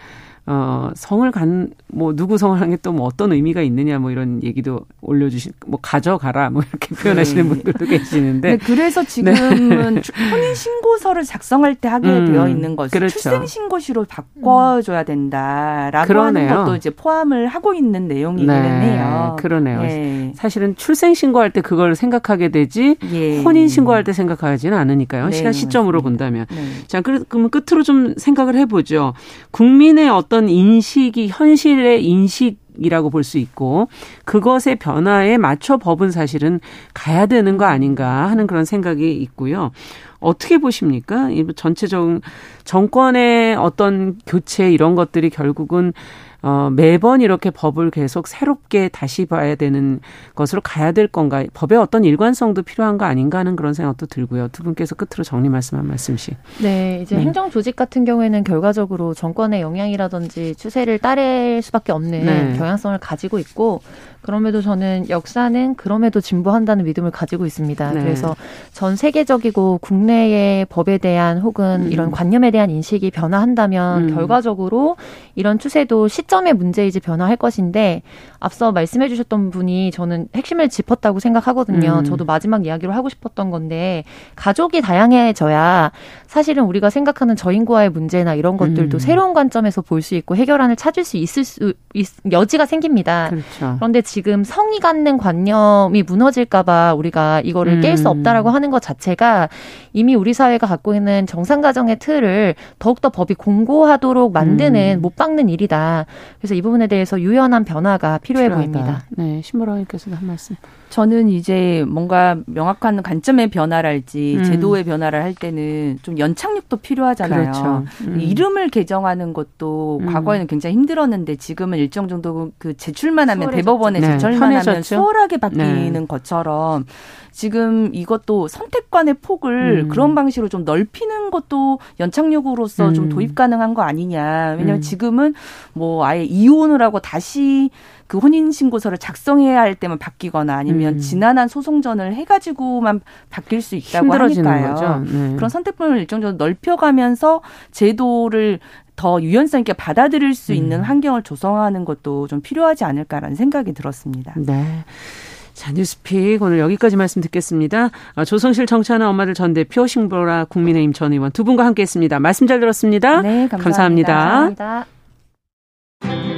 어, 성을 간, 뭐, 누구 성을 한 게 또 뭐 어떤 의미가 있느냐, 뭐 이런 얘기도 올려주신, 뭐, 가져가라, 뭐 이렇게 표현하시는 네. 분들도 계시는데. 네, 그래서 지금은 네. 혼인신고서를 작성할 때 하게 음, 되어 있는 것을 그렇죠. 출생신고시로 바꿔줘야 된다라고 그러네요. 하는 것도 이제 포함을 하고 있는 내용이기는 네, 해요. 그러네요. 네. 사실은 출생신고할 때 그걸 생각하게 되지, 예. 혼인신고할 때 생각하지는 않으니까요. 네, 시간 시점으로. 본다면. 네. 자, 그러면 끝으로 좀 생각을 해보죠. 국민의 어떤 어떤 인식이 현실의 인식 이라고 볼 수 있고 그것의 변화에 맞춰 법은 사실은 가야 되는 거 아닌가 하는 그런 생각이 있고요. 어떻게 보십니까? 전체적 정권의 어떤 교체 이런 것들이 결국은 어, 매번 이렇게 법을 계속 새롭게 다시 봐야 되는 것으로 가야 될 건가? 법의 어떤 일관성도 필요한 거 아닌가 하는 그런 생각도 들고요. 두 분께서 끝으로 정리 말씀 한 말씀씩. 네, 이제 네. 행정 조직 같은 경우에는 결과적으로 정권의 영향이라든지 추세를 따를 수밖에 없는 네. 경향성을 가지고 있고 그럼에도 저는 역사는 그럼에도 진보한다는 믿음을 가지고 있습니다. 네. 그래서 전 세계적이고 국내의 법에 대한 혹은 음. 이런 관념에 대한 인식이 변화한다면 음. 결과적으로 이런 추세도 시 점의 문제이지 변화할 것인데 앞서 말씀해 주셨던 분이 저는 핵심을 짚었다고 생각하거든요. 음. 저도 마지막 이야기로 하고 싶었던 건데 가족이 다양해져야 사실은 우리가 생각하는 저인구와의 문제나 이런 것들도 음. 새로운 관점에서 볼 수 있고 해결안을 찾을 수 있을 수 있, 여지가 생깁니다. 그렇죠. 그런데 지금 성이 갖는 관념이 무너질까 봐 우리가 이거를 음. 깰수 없다라고 하는 것 자체가 이미 우리 사회가 갖고 있는 정상 가정의 틀을 더욱더 법이 공고하도록 만드는 음. 못 박는 일이다. 그래서 이 부분에 대해서 유연한 변화가 필요해. 보입니다. 네, 신보라님께서도 한 말씀. 저는 이제 뭔가 명확한 관점의 변화랄지 음. 제도의 변화를 할 때는 좀 연착륙도 필요하잖아요. 그렇죠. 음. 이름을 개정하는 것도 음. 과거에는 굉장히 힘들었는데 지금은 일정 정도 그 제출만 하면 대법원에 네. 제출만 하면 수월하게 바뀌는 네. 것처럼 지금 이것도 선택관의 폭을 음. 그런 방식으로 좀 넓히는 것도 연착륙으로서 좀 음. 도입 가능한 거 아니냐. 왜냐하면 음. 지금은 뭐 아예 이혼을 하고 다시 그 혼인 신고서를 작성해야 할 때만 바뀌거나 아니면 음. 지난한 소송전을 해가지고만 바뀔 수 있다고 하니까요. 네. 그런 선택권을 일정 정도 넓혀가면서 제도를 더 유연성 있게 받아들일 수 있는 음. 환경을 조성하는 것도 좀 필요하지 않을까라는 생각이 들었습니다. 네. 자, 뉴스픽 오늘 여기까지 말씀 듣겠습니다. 어, 조성실 정치하는 엄마들 전 대표 싱보라 국민의힘 전 의원 두 분과 함께했습니다. 말씀 잘 들었습니다. 네, 감사합니다. 감사합니다. 감사합니다.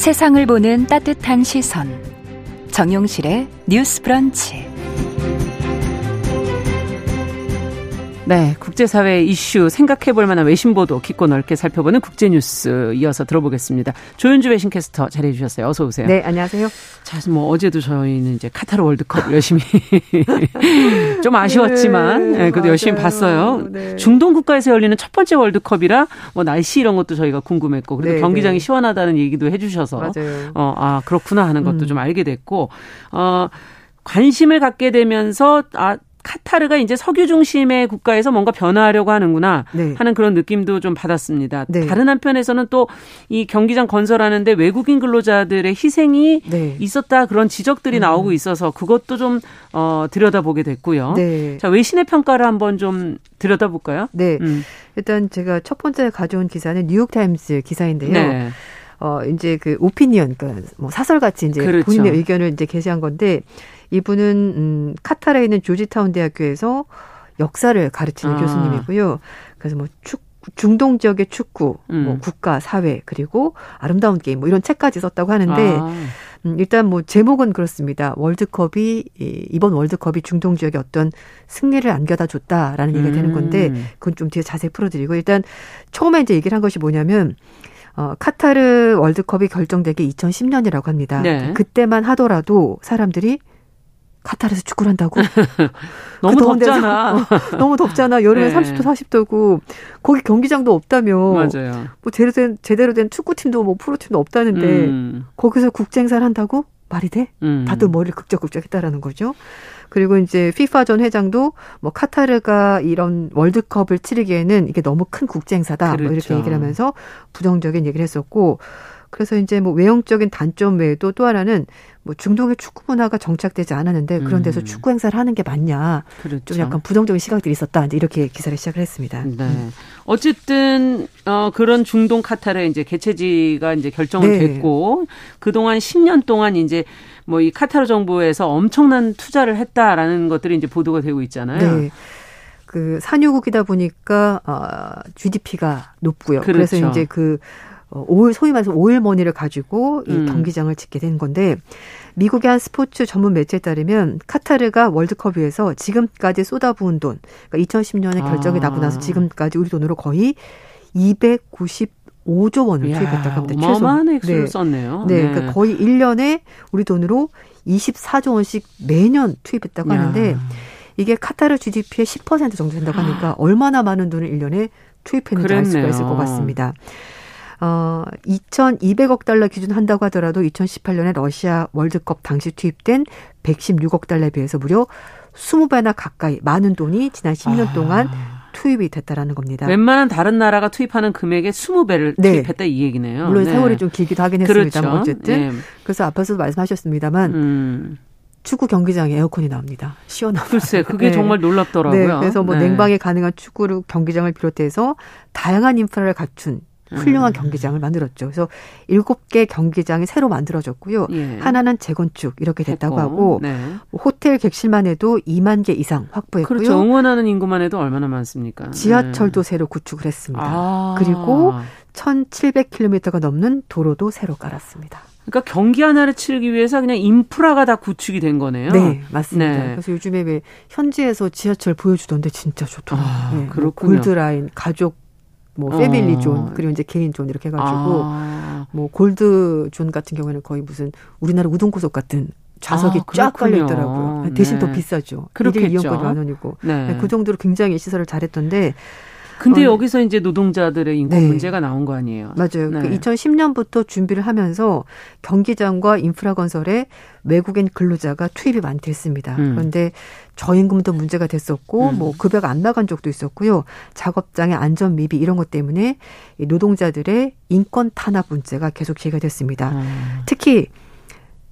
세상을 보는 따뜻한 시선. 정용실의 뉴스 브런치. 네, 국제사회 이슈 생각해볼 만한 외신 보도 깊고 넓게 살펴보는 국제뉴스 이어서 들어보겠습니다. 조윤주 외신캐스터 자리해 주셨어요. 어서 오세요. 네, 안녕하세요. 자, 뭐 어제도 저희는 이제 카타르 월드컵 열심히 좀 아쉬웠지만 네, 네, 그래도 열심히 봤어요. 네. 중동 국가에서 열리는 첫 번째 월드컵이라 뭐 날씨 이런 것도 저희가 궁금했고 그래도 네, 경기장이 네. 시원하다는 얘기도 해주셔서 맞아요. 어, 아 그렇구나 하는 것도 음. 좀 알게 됐고 어 관심을 갖게 되면서 아 카타르가 이제 석유 중심의 국가에서 뭔가 변화하려고 하는구나 네. 하는 그런 느낌도 좀 받았습니다. 네. 다른 한편에서는 또 이 경기장 건설하는데 외국인 근로자들의 희생이 네. 있었다 그런 지적들이 음. 나오고 있어서 그것도 좀 어, 들여다보게 됐고요. 네. 자 외신의 평가를 한번 좀 들여다볼까요? 네, 음. 일단 제가 첫 번째 가져온 기사는 뉴욕 타임스 기사인데요. 네. 어 이제 그 오피니언 그러니까 뭐 사설 같이 이제 그렇죠. 본인의 의견을 이제 게시한 건데 이분은 음 카타르에 있는 조지타운 대학교에서 역사를 가르치는 아. 교수님이고요. 그래서 뭐 축, 중동 지역의 축구, 음. 뭐 국가, 사회, 그리고 아름다운 게임 뭐 이런 책까지 썼다고 하는데 아. 음, 일단 뭐 제목은 그렇습니다. 월드컵이 이번 월드컵이 중동 지역에 어떤 승리를 안겨다 줬다라는 얘기가 되는 건데 음. 그건 좀 뒤에 자세히 풀어드리고 일단 처음에 이제 얘기를 한 것이 뭐냐면 어, 카타르 월드컵이 결정되기 2010년이라고 합니다. 네. 그때만 하더라도 사람들이 카타르에서 축구를 한다고? 너무 그 덥잖아. 어, 너무 덥잖아. 여름에 네. 30도, 40도고 거기 경기장도 없다며. 맞아요. 뭐 제대로 된 제대로 된 축구팀도 뭐 프로팀도 없다는데 음. 거기서 국제 행사를 한다고? 말이 돼? 음. 다들 머리를 극적극적 했다라는 거죠. 그리고 이제 피파 전 회장도 뭐 카타르가 이런 월드컵을 치르기에는 이게 너무 큰 국제 행사다. 그렇죠. 뭐 이렇게 그렇죠. 얘기를 하면서 부정적인 얘기를 했었고 그래서 이제 뭐 외형적인 단점 외에도 또 하나는 뭐 중동의 축구 문화가 정착되지 않았는데 그런 데서 음. 축구 행사를 하는 게 맞냐. 그렇죠. 좀 약간 부정적인 시각들이 있었다. 이렇게 기사를 시작을 했습니다. 네. 음. 어쨌든 어 그런 중동 카타르의 이제 개최지가 이제 결정을 네. 됐고 그동안 10년 동안 이제 뭐 이 카타르 정부에서 엄청난 투자를 했다라는 것들이 이제 보도가 되고 있잖아요. 네. 그 산유국이다 보니까 어 GDP가 높고요. 그렇죠. 그래서 이제 그 어, 오일 소위 말해서 오일 머니를 가지고 이 음. 경기장을 짓게 된 건데 미국의 한 스포츠 전문 매체에 따르면 카타르가 월드컵 위해서 지금까지 쏟아부은 돈, 그러니까 2010년에 결정이 아. 나고 나서 지금까지 우리 돈으로 거의 295조 원을 투입했다고 합니다. 어마어마한 액수를 네. 썼네요. 네, 네. 그러니까 거의 1년에 우리 돈으로 24조 원씩 매년 투입했다고 야. 하는데 이게 카타르 GDP의 10% 정도 된다고 하니까 얼마나 많은 돈을 1년에 투입했는지 알 수가 있을 것 같습니다. 어, 2,200억 달러 기준 한다고 하더라도 2018년에 러시아 월드컵 당시 투입된 116억 달러에 비해서 무려 20배나 가까이 많은 돈이 지난 10년 아. 동안 투입이 됐다라는 겁니다. 웬만한 다른 나라가 투입하는 금액의 20배를 네. 투입했다 이 얘기네요. 물론 네. 세월이 좀 길기도 하긴 했습니다만 그렇죠. 어쨌든 네. 그래서 앞에서도 말씀하셨습니다만 음. 축구 경기장에 에어컨이 나옵니다. 시원하고. 글쎄, 그게 네. 정말 놀랍더라고요. 네, 그래서 뭐 네. 냉방이 가능한 축구 경기장을 비롯해서 다양한 인프라를 갖춘 훌륭한 음. 경기장을 만들었죠. 그래서 일곱 개 경기장이 새로 만들어졌고요. 예. 하나는 재건축 이렇게 됐다고 했고, 하고 네. 호텔 객실만 해도 2만 개 이상 확보했고요. 그렇죠. 응원하는 인구만 해도 얼마나 많습니까? 지하철도 네. 새로 구축을 했습니다. 아. 그리고 1,700km가 넘는 도로도 새로 깔았습니다. 그러니까 경기 하나를 치르기 위해서 그냥 인프라가 다 구축이 된 거네요. 네, 맞습니다. 네. 그래서 요즘에 왜 현지에서 지하철 보여주던데 진짜 좋더라고요. 아, 네, 뭐 그렇군요. 골드라인, 가족 뭐 패밀리 어. 존 그리고 이제 개인 존 이렇게 해가지고 아. 뭐 골드 존 같은 경우에는 거의 무슨 우리나라 우동고속 같은 좌석이 아, 쫙 깔려 있더라고요. 대신 네. 더 비싸죠. 그렇겠죠. 1일 이용권이 만 원이고 네. 그 정도로 굉장히 시설을 잘했던데 근데 어, 여기서 이제 노동자들의 인권 네. 문제가 나온 거 아니에요? 맞아요. 네. 그 2010년부터 준비를 하면서 경기장과 인프라 건설에 외국인 근로자가 투입이 많이 됐습니다. 음. 그런데 저임금도 문제가 됐었고 음. 뭐 급여가 안 나간 적도 있었고요. 작업장의 안전 미비 이런 것 때문에 노동자들의 인권 탄압 문제가 계속 제기가 됐습니다. 음. 특히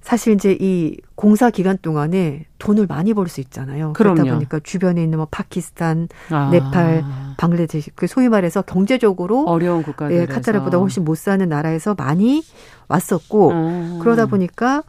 사실 이제 이 공사 기간 동안에 돈을 많이 벌 수 있잖아요. 그럼요. 그러다 보니까 주변에 있는 뭐 파키스탄, 아. 네팔, 방글라데시 그 소위 말해서 경제적으로 어려운 국가들 예, 카타르보다 훨씬 못 사는 나라에서 많이 왔었고 음. 그러다 보니까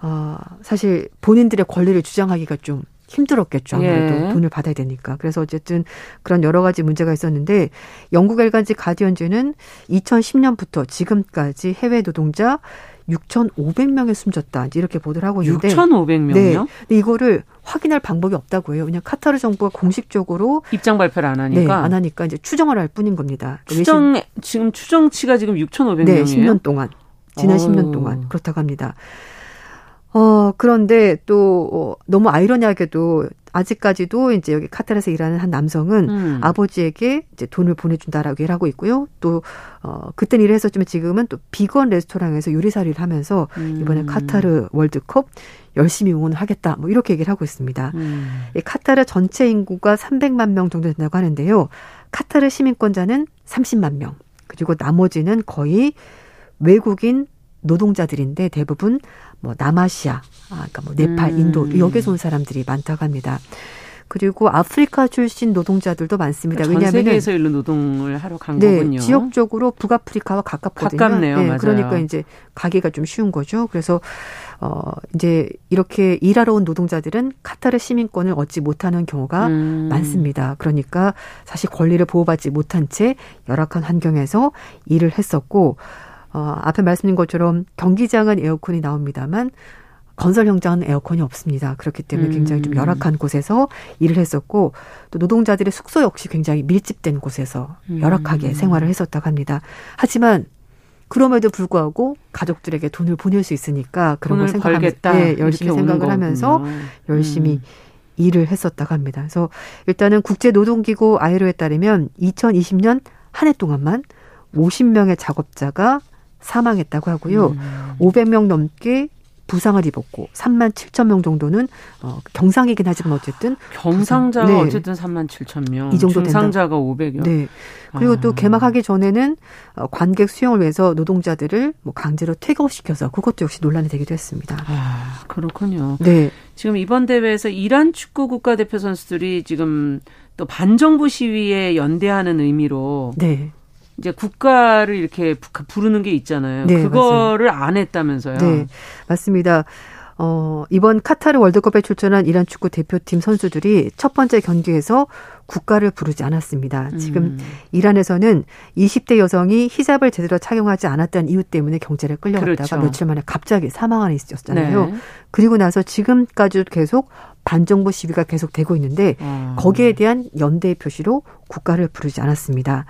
어 사실 본인들의 권리를 주장하기가 좀 힘들었겠죠. 아무래도 예. 돈을 받아야 되니까. 그래서 어쨌든 그런 여러 가지 문제가 있었는데 영국 일간지 가디언즈는 2010년부터 지금까지 해외 노동자 6,500명이 숨졌다. 이렇게 보도를 하고 있는데 6,500명이요? 네. 근데 이거를 확인할 방법이 없다고 해요. 그냥 카타르 정부가 공식적으로 입장 발표를 안 하니까 네, 안 하니까 이제 추정을 할 뿐인 겁니다. 추정 지금 추정치가 지금 6,500명이에요. 네, 10년 동안 지난 오. 10년 동안 그렇다고 합니다. 어, 그런데 또 어, 너무 아이러니하게도 아직까지도 이제 여기 카타르에서 일하는 한 남성은 음. 아버지에게 이제 돈을 보내준다라고 얘기를 하고 있고요. 또, 어, 그땐 일을 했었지만 지금은 또 비건 레스토랑에서 요리사를 하면서 음. 이번에 카타르 월드컵 열심히 응원하겠다. 뭐 이렇게 얘기를 하고 있습니다. 음. 이 카타르 전체 인구가 300만 명 정도 된다고 하는데요. 카타르 시민권자는 30만 명. 그리고 나머지는 거의 외국인 노동자들인데 대부분 뭐 남아시아, 아, 그러니까 뭐 네팔, 음. 인도 여기서 온 사람들이 많다고 합니다. 그리고 아프리카 출신 노동자들도 많습니다. 그러니까 왜냐하면 세계에서 일로 노동을 하러 간 네, 거군요. 지역적으로 북아프리카와 가깝거든요. 가깝네요. 네, 맞아요. 그러니까 이제 가기가 좀 쉬운 거죠. 그래서 어 이제 이렇게 일하러 온 노동자들은 카타르 시민권을 얻지 못하는 경우가 음. 많습니다. 그러니까 사실 권리를 보호받지 못한 채 열악한 환경에서 일을 했었고 어, 앞에 말씀드린 것처럼 경기장은 에어컨이 나옵니다만 건설 현장은 에어컨이 없습니다. 그렇기 때문에 음. 굉장히 좀 열악한 곳에서 일을 했었고 또 노동자들의 숙소 역시 굉장히 밀집된 곳에서 음. 열악하게 음. 생활을 했었다고 합니다. 하지만 그럼에도 불구하고 가족들에게 돈을 보낼 수 있으니까 그런 걸 생각하면서 네, 열심히 생각을 하면서 열심히 음. 일을 했었다고 합니다. 그래서 일단은 국제노동기구 아이로에 따르면 2020년 한 해 동안만 50명의 작업자가 사망했다고 하고요. 음. 500명 넘게 부상을 입었고 3만 7천 명 정도는 어, 경상이긴 하지만 어쨌든 경상자가 네. 어쨌든 3만 7천 명, 이 정도 중상자가 500여. 네. 그리고 아. 또 개막하기 전에는 어, 관객 수용을 위해서 노동자들을 뭐 강제로 퇴거시켜서 그것도 역시 논란이 되기도 했습니다. 아, 그렇군요. 네. 지금 이번 대회에서 이란 축구 국가대표 선수들이 지금 또 반정부 시위에 연대하는 의미로 네. 이제 국가를 이렇게 부르는 게 있잖아요. 네, 그거를 맞아요. 안 했다면서요. 네, 맞습니다. 어, 이번 카타르 월드컵에 출전한 이란 축구 대표팀 선수들이 첫 번째 경기에서 국가를 부르지 않았습니다. 지금 음. 이란에서는 20대 여성이 히잡을 제대로 착용하지 않았다는 이유 때문에 경찰에 끌려갔다가 그렇죠. 며칠 만에 갑자기 사망한 있었잖아요. 네. 그리고 나서 지금까지도 계속 반정부 시위가 계속되고 있는데 음. 거기에 대한 연대 표시로 국가를 부르지 않았습니다.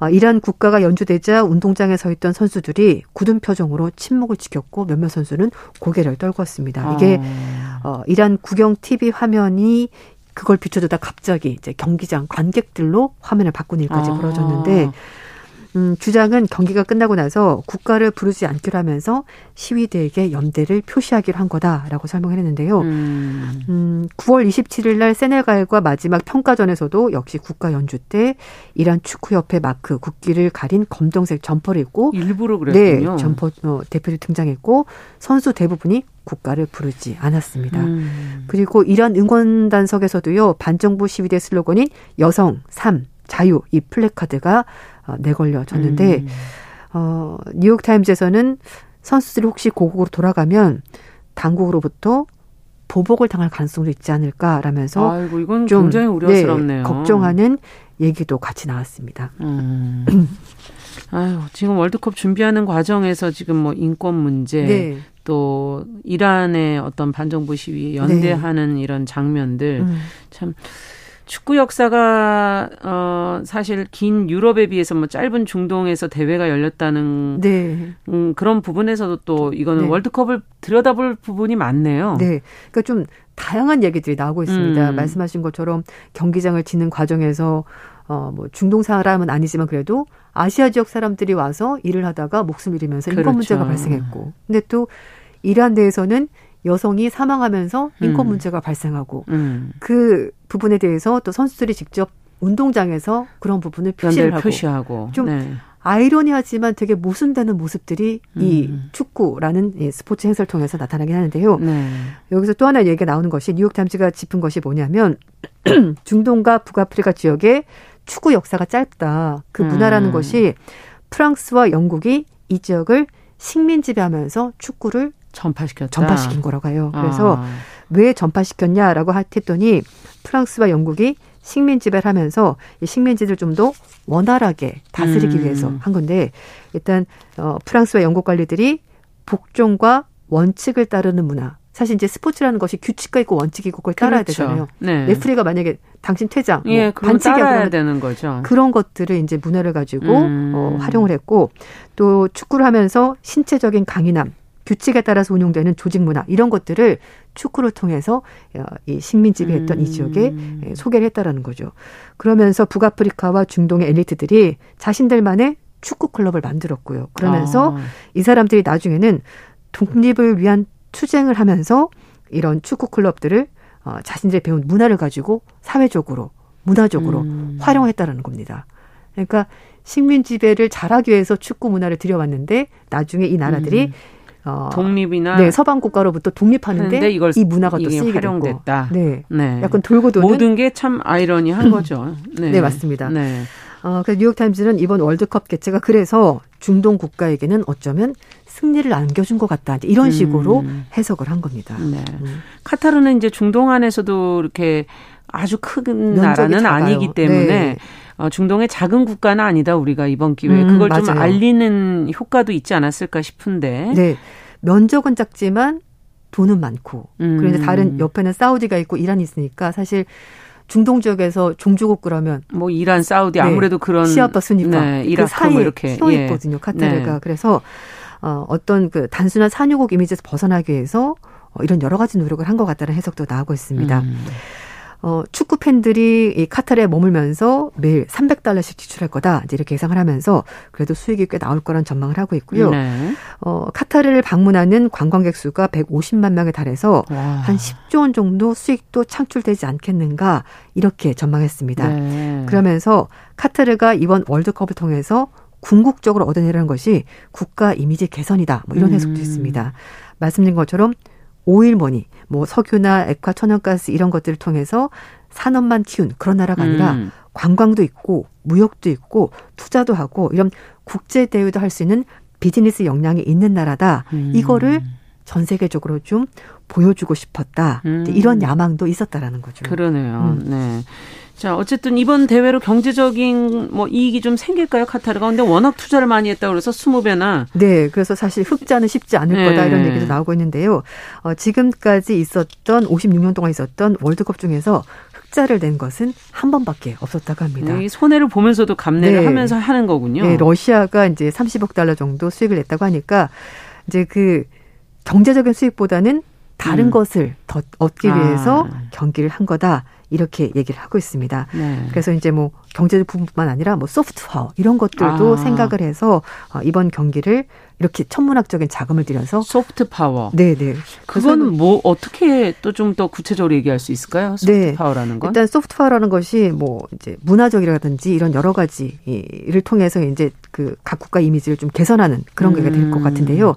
어, 이란 국가가 연주되자 운동장에 서 있던 선수들이 굳은 표정으로 침묵을 지켰고 몇몇 선수는 고개를 떨궜습니다. 이게 아. 어, 이란 국영 TV 화면이 그걸 비춰주다 갑자기 이제 경기장 관객들로 화면을 바꾸는 일까지 아. 벌어졌는데 음, 주장은 경기가 끝나고 나서 국가를 부르지 않기로 하면서 시위대에게 연대를 표시하기로 한 거다라고 설명을 했는데요. 음. 음, 9월 27일 날 세네갈과 마지막 평가전에서도 역시 국가 연주 때 이란 축구협회 마크 국기를 가린 검정색 점퍼를 입고 일부러 그랬군요. 네, 점퍼 어, 대표로 등장했고 선수 대부분이 국가를 부르지 않았습니다. 음. 그리고 이란 응원단석에서도요 반정부 시위대 슬로건인 여성, 삶, 자유 이 플래카드가 어, 내걸려졌는데 음. 어, 뉴욕 타임즈에서는 선수들이 혹시 고국으로 돌아가면 당국으로부터 보복을 당할 가능성도 있지 않을까라면서 아이고 이건 좀 굉장히 우려스럽네요. 네, 걱정하는 얘기도 같이 나왔습니다. 음. 아유, 지금 월드컵 준비하는 과정에서 지금 뭐 인권 문제 네. 또 이란의 어떤 반정부 시위에 연대하는 네. 이런 장면들 음. 참 축구 역사가 어 사실 긴 유럽에 비해서 뭐 짧은 중동에서 대회가 열렸다는 네. 음, 그런 부분에서도 또 이거는 네. 월드컵을 들여다볼 부분이 많네요. 네. 그러니까 좀 다양한 얘기들이 나오고 있습니다. 음. 말씀하신 것처럼 경기장을 짓는 과정에서 어, 뭐, 중동 사람은 아니지만 그래도 아시아 지역 사람들이 와서 일을 하다가 목숨 잃으면서 인권 그렇죠. 문제가 발생했고. 근데 또 이란 내에서는 여성이 사망하면서 인권 음. 문제가 발생하고 음. 그 부분에 대해서 또 선수들이 직접 운동장에서 그런 부분을 표시를 하고, 표시하고. 좀 네. 아이러니하지만 되게 모순되는 모습들이 음. 이 축구라는 이 스포츠 행사를 통해서 나타나긴 하는데요. 네. 여기서 또 하나 얘기가 나오는 것이 뉴욕 타임즈가 짚은 것이 뭐냐면 중동과 북아프리카 지역의 축구 역사가 짧다. 그 문화라는 음. 것이 프랑스와 영국이 이 지역을 식민 지배하면서 축구를 전파시켰다. 전파시킨 거라고 해요. 그래서 아. 왜 전파시켰냐라고 했더니 프랑스와 영국이 식민 지배를 하면서 이 식민지들 좀 더 원활하게 다스리기 음. 위해서 한 건데 일단 어 프랑스와 영국 관리들이 복종과 원칙을 따르는 문화. 사실 이제 스포츠라는 것이 규칙과 있고 원칙이 있고 그걸 따라야 그렇죠. 되잖아요. 네. 레프리가 만약에 당신 퇴장, 뭐 예, 반칙이야 되는 거죠. 그런 것들을 이제 문화를 가지고 음. 어, 활용을 했고 또 축구를 하면서 신체적인 강인함, 규칙에 따라서 운영되는 조직 문화 이런 것들을 축구를 통해서 어, 이 식민 지배 했던 음. 이 지역에 예, 소개를 했다라는 거죠. 그러면서 북아프리카와 중동의 엘리트들이 자신들만의 축구 클럽을 만들었고요. 그러면서 아. 이 사람들이 나중에는 독립을 위한 투쟁을 하면서 이런 축구 클럽들을 어, 자신들이 배운 문화를 가지고 사회적으로 문화적으로 음. 활용했다라는 겁니다. 그러니까 식민 지배를 잘하기 위해서 축구 문화를 들여왔는데 나중에 이 나라들이 음. 어, 독립이나 네, 서방 국가로부터 독립하는데 이걸 이 문화가 또 쓰이게 활용됐다. 네. 네. 약간 돌고 도는 모든 게 참 아이러니한 거죠. 네, 네 맞습니다. 네. 어, 그 뉴욕 타임즈는 이번 월드컵 개최가 그래서 중동 국가에게는 어쩌면 승리를 안겨준 것 같다. 이런 식으로 음. 해석을 한 겁니다. 네. 음. 카타르는 이제 중동 안에서도 이렇게 아주 큰 나라는 작아요. 아니기 때문에 네. 어, 중동의 작은 국가는 아니다 우리가 이번 기회에 음, 그걸 맞아요. 좀 알리는 효과도 있지 않았을까 싶은데. 네. 면적은 작지만 돈은 많고 음. 그런데 다른 옆에는 사우디가 있고 이란이 있으니까 사실 중동 지역에서 종주국 그러면 뭐 이란, 사우디 네. 아무래도 그런 시아파 순위파 네, 그 사이에 뭐 이렇게 서 있거든요. 예. 카타르가 네. 그래서 어, 어떤 그 단순한 산유국 이미지에서 벗어나기 위해서 어, 이런 여러 가지 노력을 한 것 같다는 해석도 나오고 있습니다. 음. 어, 축구 팬들이 이 카타르에 머물면서 매일 300달러씩 지출할 거다. 이제 이렇게 예상을 하면서 그래도 수익이 꽤 나올 거란 전망을 하고 있고요. 네. 어, 카타르를 방문하는 관광객 수가 150만 명에 달해서 와. 한 10조 원 정도 수익도 창출되지 않겠는가 이렇게 전망했습니다. 네. 그러면서 카타르가 이번 월드컵을 통해서 궁극적으로 얻어내려는 것이 국가 이미지 개선이다. 뭐 이런 해석도 음. 있습니다. 말씀드린 것처럼 오일머니, 뭐 석유나 액화, 천연가스 이런 것들을 통해서 산업만 키운 그런 나라가 아니라 음. 관광도 있고 무역도 있고 투자도 하고 이런 국제 대우도 할 수 있는 비즈니스 역량이 있는 나라다. 음. 이거를 전 세계적으로 좀 보여주고 싶었다. 음. 이런 야망도 있었다라는 거죠. 그러네요. 음. 네. 자, 어쨌든 이번 대회로 경제적인 뭐 이익이 좀 생길까요, 카타르가? 근데 워낙 투자를 많이 했다고 그래서 20배나. 네, 그래서 사실 흑자는 쉽지 않을 네. 거다 이런 얘기도 나오고 있는데요. 어, 지금까지 있었던 56년 동안 있었던 월드컵 중에서 흑자를 낸 것은 한 번밖에 없었다고 합니다. 네, 손해를 보면서도 감내를 네. 하면서 하는 거군요. 네, 러시아가 이제 30억 달러 정도 수익을 냈다고 하니까 이제 그 경제적인 수익보다는 다른 음. 것을 더 얻기 위해서 아. 경기를 한 거다. 이렇게 얘기를 하고 있습니다. 네. 그래서 이제 뭐 경제적 부분뿐만 아니라 뭐 소프트웨어 이런 것들도 아. 생각을 해서 어, 이번 경기를 이렇게 천문학적인 자금을 들여서 소프트 파워. 네, 네. 그건 뭐 어떻게 또 좀 더 구체적으로 얘기할 수 있을까요? 소프트 네. 파워라는 건? 일단 소프트 파워라는 것이 뭐 이제 문화적이라든지 이런 여러 가지를 통해서 이제 그 각 국가 이미지를 좀 개선하는 그런 게될 것 같은데요.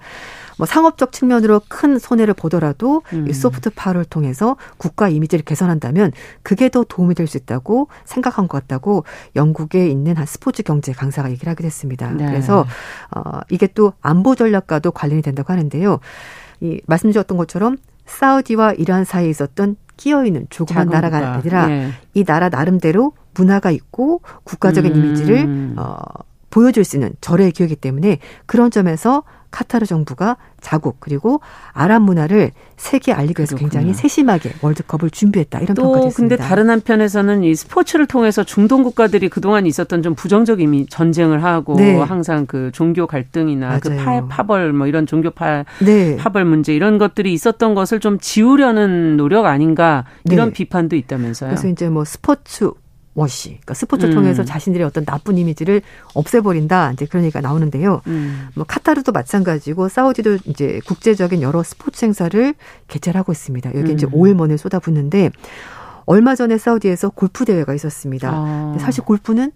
뭐 상업적 측면으로 큰 손해를 보더라도 음. 이 소프트 파워를 통해서 국가 이미지를 개선한다면 그게 더 도움이 될 수 있다고 생각한 것 같다고 영국에 있는 한 스포츠 경제 강사가 얘기를 하게 됐습니다. 네. 그래서 어 이게 또 안보 전략과도 관련이 된다고 하는데요. 이 말씀드렸던 것처럼 사우디와 이란 사이에 있었던 끼어 있는 조그만 나라가 아니라 네. 이 나라 나름대로 문화가 있고 국가적인 음. 이미지를 어 보여줄 수 있는 절의 기회이기 때문에 그런 점에서 카타르 정부가 자국 그리고 아랍 문화를 세계에 알리기 위해서. 굉장히 세심하게 월드컵을 준비했다 이런 평가도 있습니다. 근데 다른 한편에서는 이 스포츠를 통해서 중동 국가들이 그동안 있었던 좀 부정적인 전쟁을 하고 네. 항상 그 종교 갈등이나. 그 파, 파벌 뭐 이런 종교 파, 네. 파벌 문제 이런 것들이 있었던 것을 좀 지우려는 노력 아닌가 이런 네. 비판도 있다면서요. 그래서 이제 뭐 스포츠 워시, 그러니까 스포츠를 음. 통해서 자신들의 어떤 나쁜 이미지를 없애버린다. 이제 그런 얘기가 나오는데요. 음. 뭐 카타르도 마찬가지고 사우디도 이제 국제적인 여러 스포츠 행사를 개최를 하고 있습니다. 여기 음. 이제 5일만에 쏟아붓는데 얼마 전에 사우디에서 골프 대회가 있었습니다. 아. 사실 골프는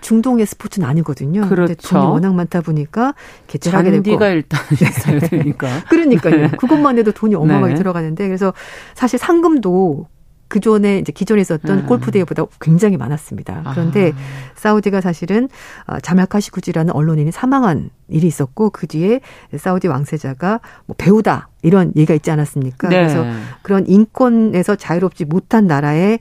중동의 스포츠는 아니거든요. 그렇죠. 근데 돈이 워낙 많다 보니까 개최를 하게 됐고. 잔디가 일단 있어야 되니까. 그러니까요. 네. 그것만 해도 돈이 어마어마하게 네. 들어가는데 그래서 사실 상금도 그 전에 이제 기존에 있었던 음. 골프 대회보다 굉장히 많았습니다. 그런데 아. 사우디가 사실은 어, 자말 카시쿠지라는 언론인이 사망한 일이 있었고 그 뒤에 사우디 왕세자가 뭐 배우다 이런 얘기가 있지 않았습니까? 네. 그래서 그런 인권에서 자유롭지 못한 나라의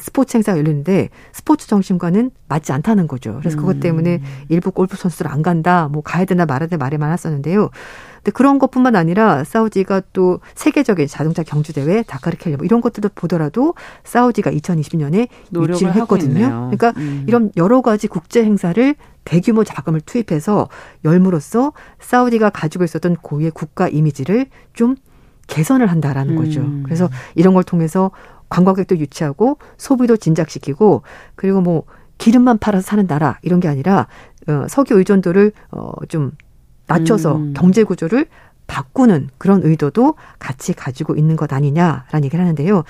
스포츠 행사가 열리는데 스포츠 정신과는 맞지 않다는 거죠. 그래서 그것 음. 때문에 일부 골프 선수들 안 간다, 뭐 가야 되나 말아야 되나 말이 많았었는데요. 근데 그런 것뿐만 아니라 사우디가 또 세계적인 자동차 경주 대회 다카르 캘리 뭐 이런 것들도 보더라도 사우디가 2020년에 유치를 했거든요. 그러니까 음. 이런 여러 가지 국제 행사를 대규모 자금을 투입해서 열무로써 사우디가 가지고 있었던 고유의 국가 이미지를 좀 개선을 한다라는 거죠. 음. 그래서 이런 걸 통해서 관광객도 유치하고 소비도 진작시키고 그리고 뭐 기름만 팔아서 사는 나라 이런 게 아니라 어, 석유 의존도를 어 좀 낮춰서 음. 경제 구조를 바꾸는 그런 의도도 같이 가지고 있는 것 아니냐라는 얘기를 하는데요.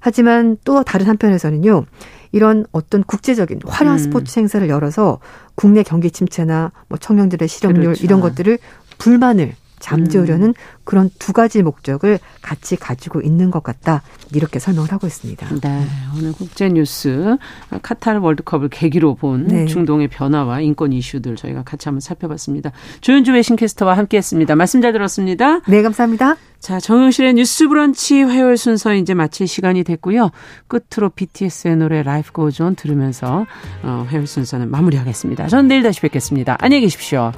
하지만 또 다른 한편에서는요. 이런 어떤 국제적인 화려한 음. 스포츠 행사를 열어서 국내 경기 침체나 뭐 청년들의 실업률 그렇죠. 이런 것들을 불만을 잠재우려는 음. 그런 두 가지 목적을 같이 가지고 있는 것 같다. 이렇게 설명을 하고 있습니다. 네. 오늘 국제 뉴스 카타르 월드컵을 계기로 본 네. 중동의 변화와 인권 이슈들 저희가 같이 한번 살펴봤습니다. 조윤주 외신캐스터와 함께 했습니다. 말씀 잘 들었습니다. 네, 감사합니다. 자, 정영실의 뉴스 브런치 화요일 순서 이제 마칠 시간이 됐고요. 끝으로 BTS의 노래 Life Goes On 들으면서 어, 화요일 순서는 마무리하겠습니다. 저는 내일 다시 뵙겠습니다. 안녕히 계십시오.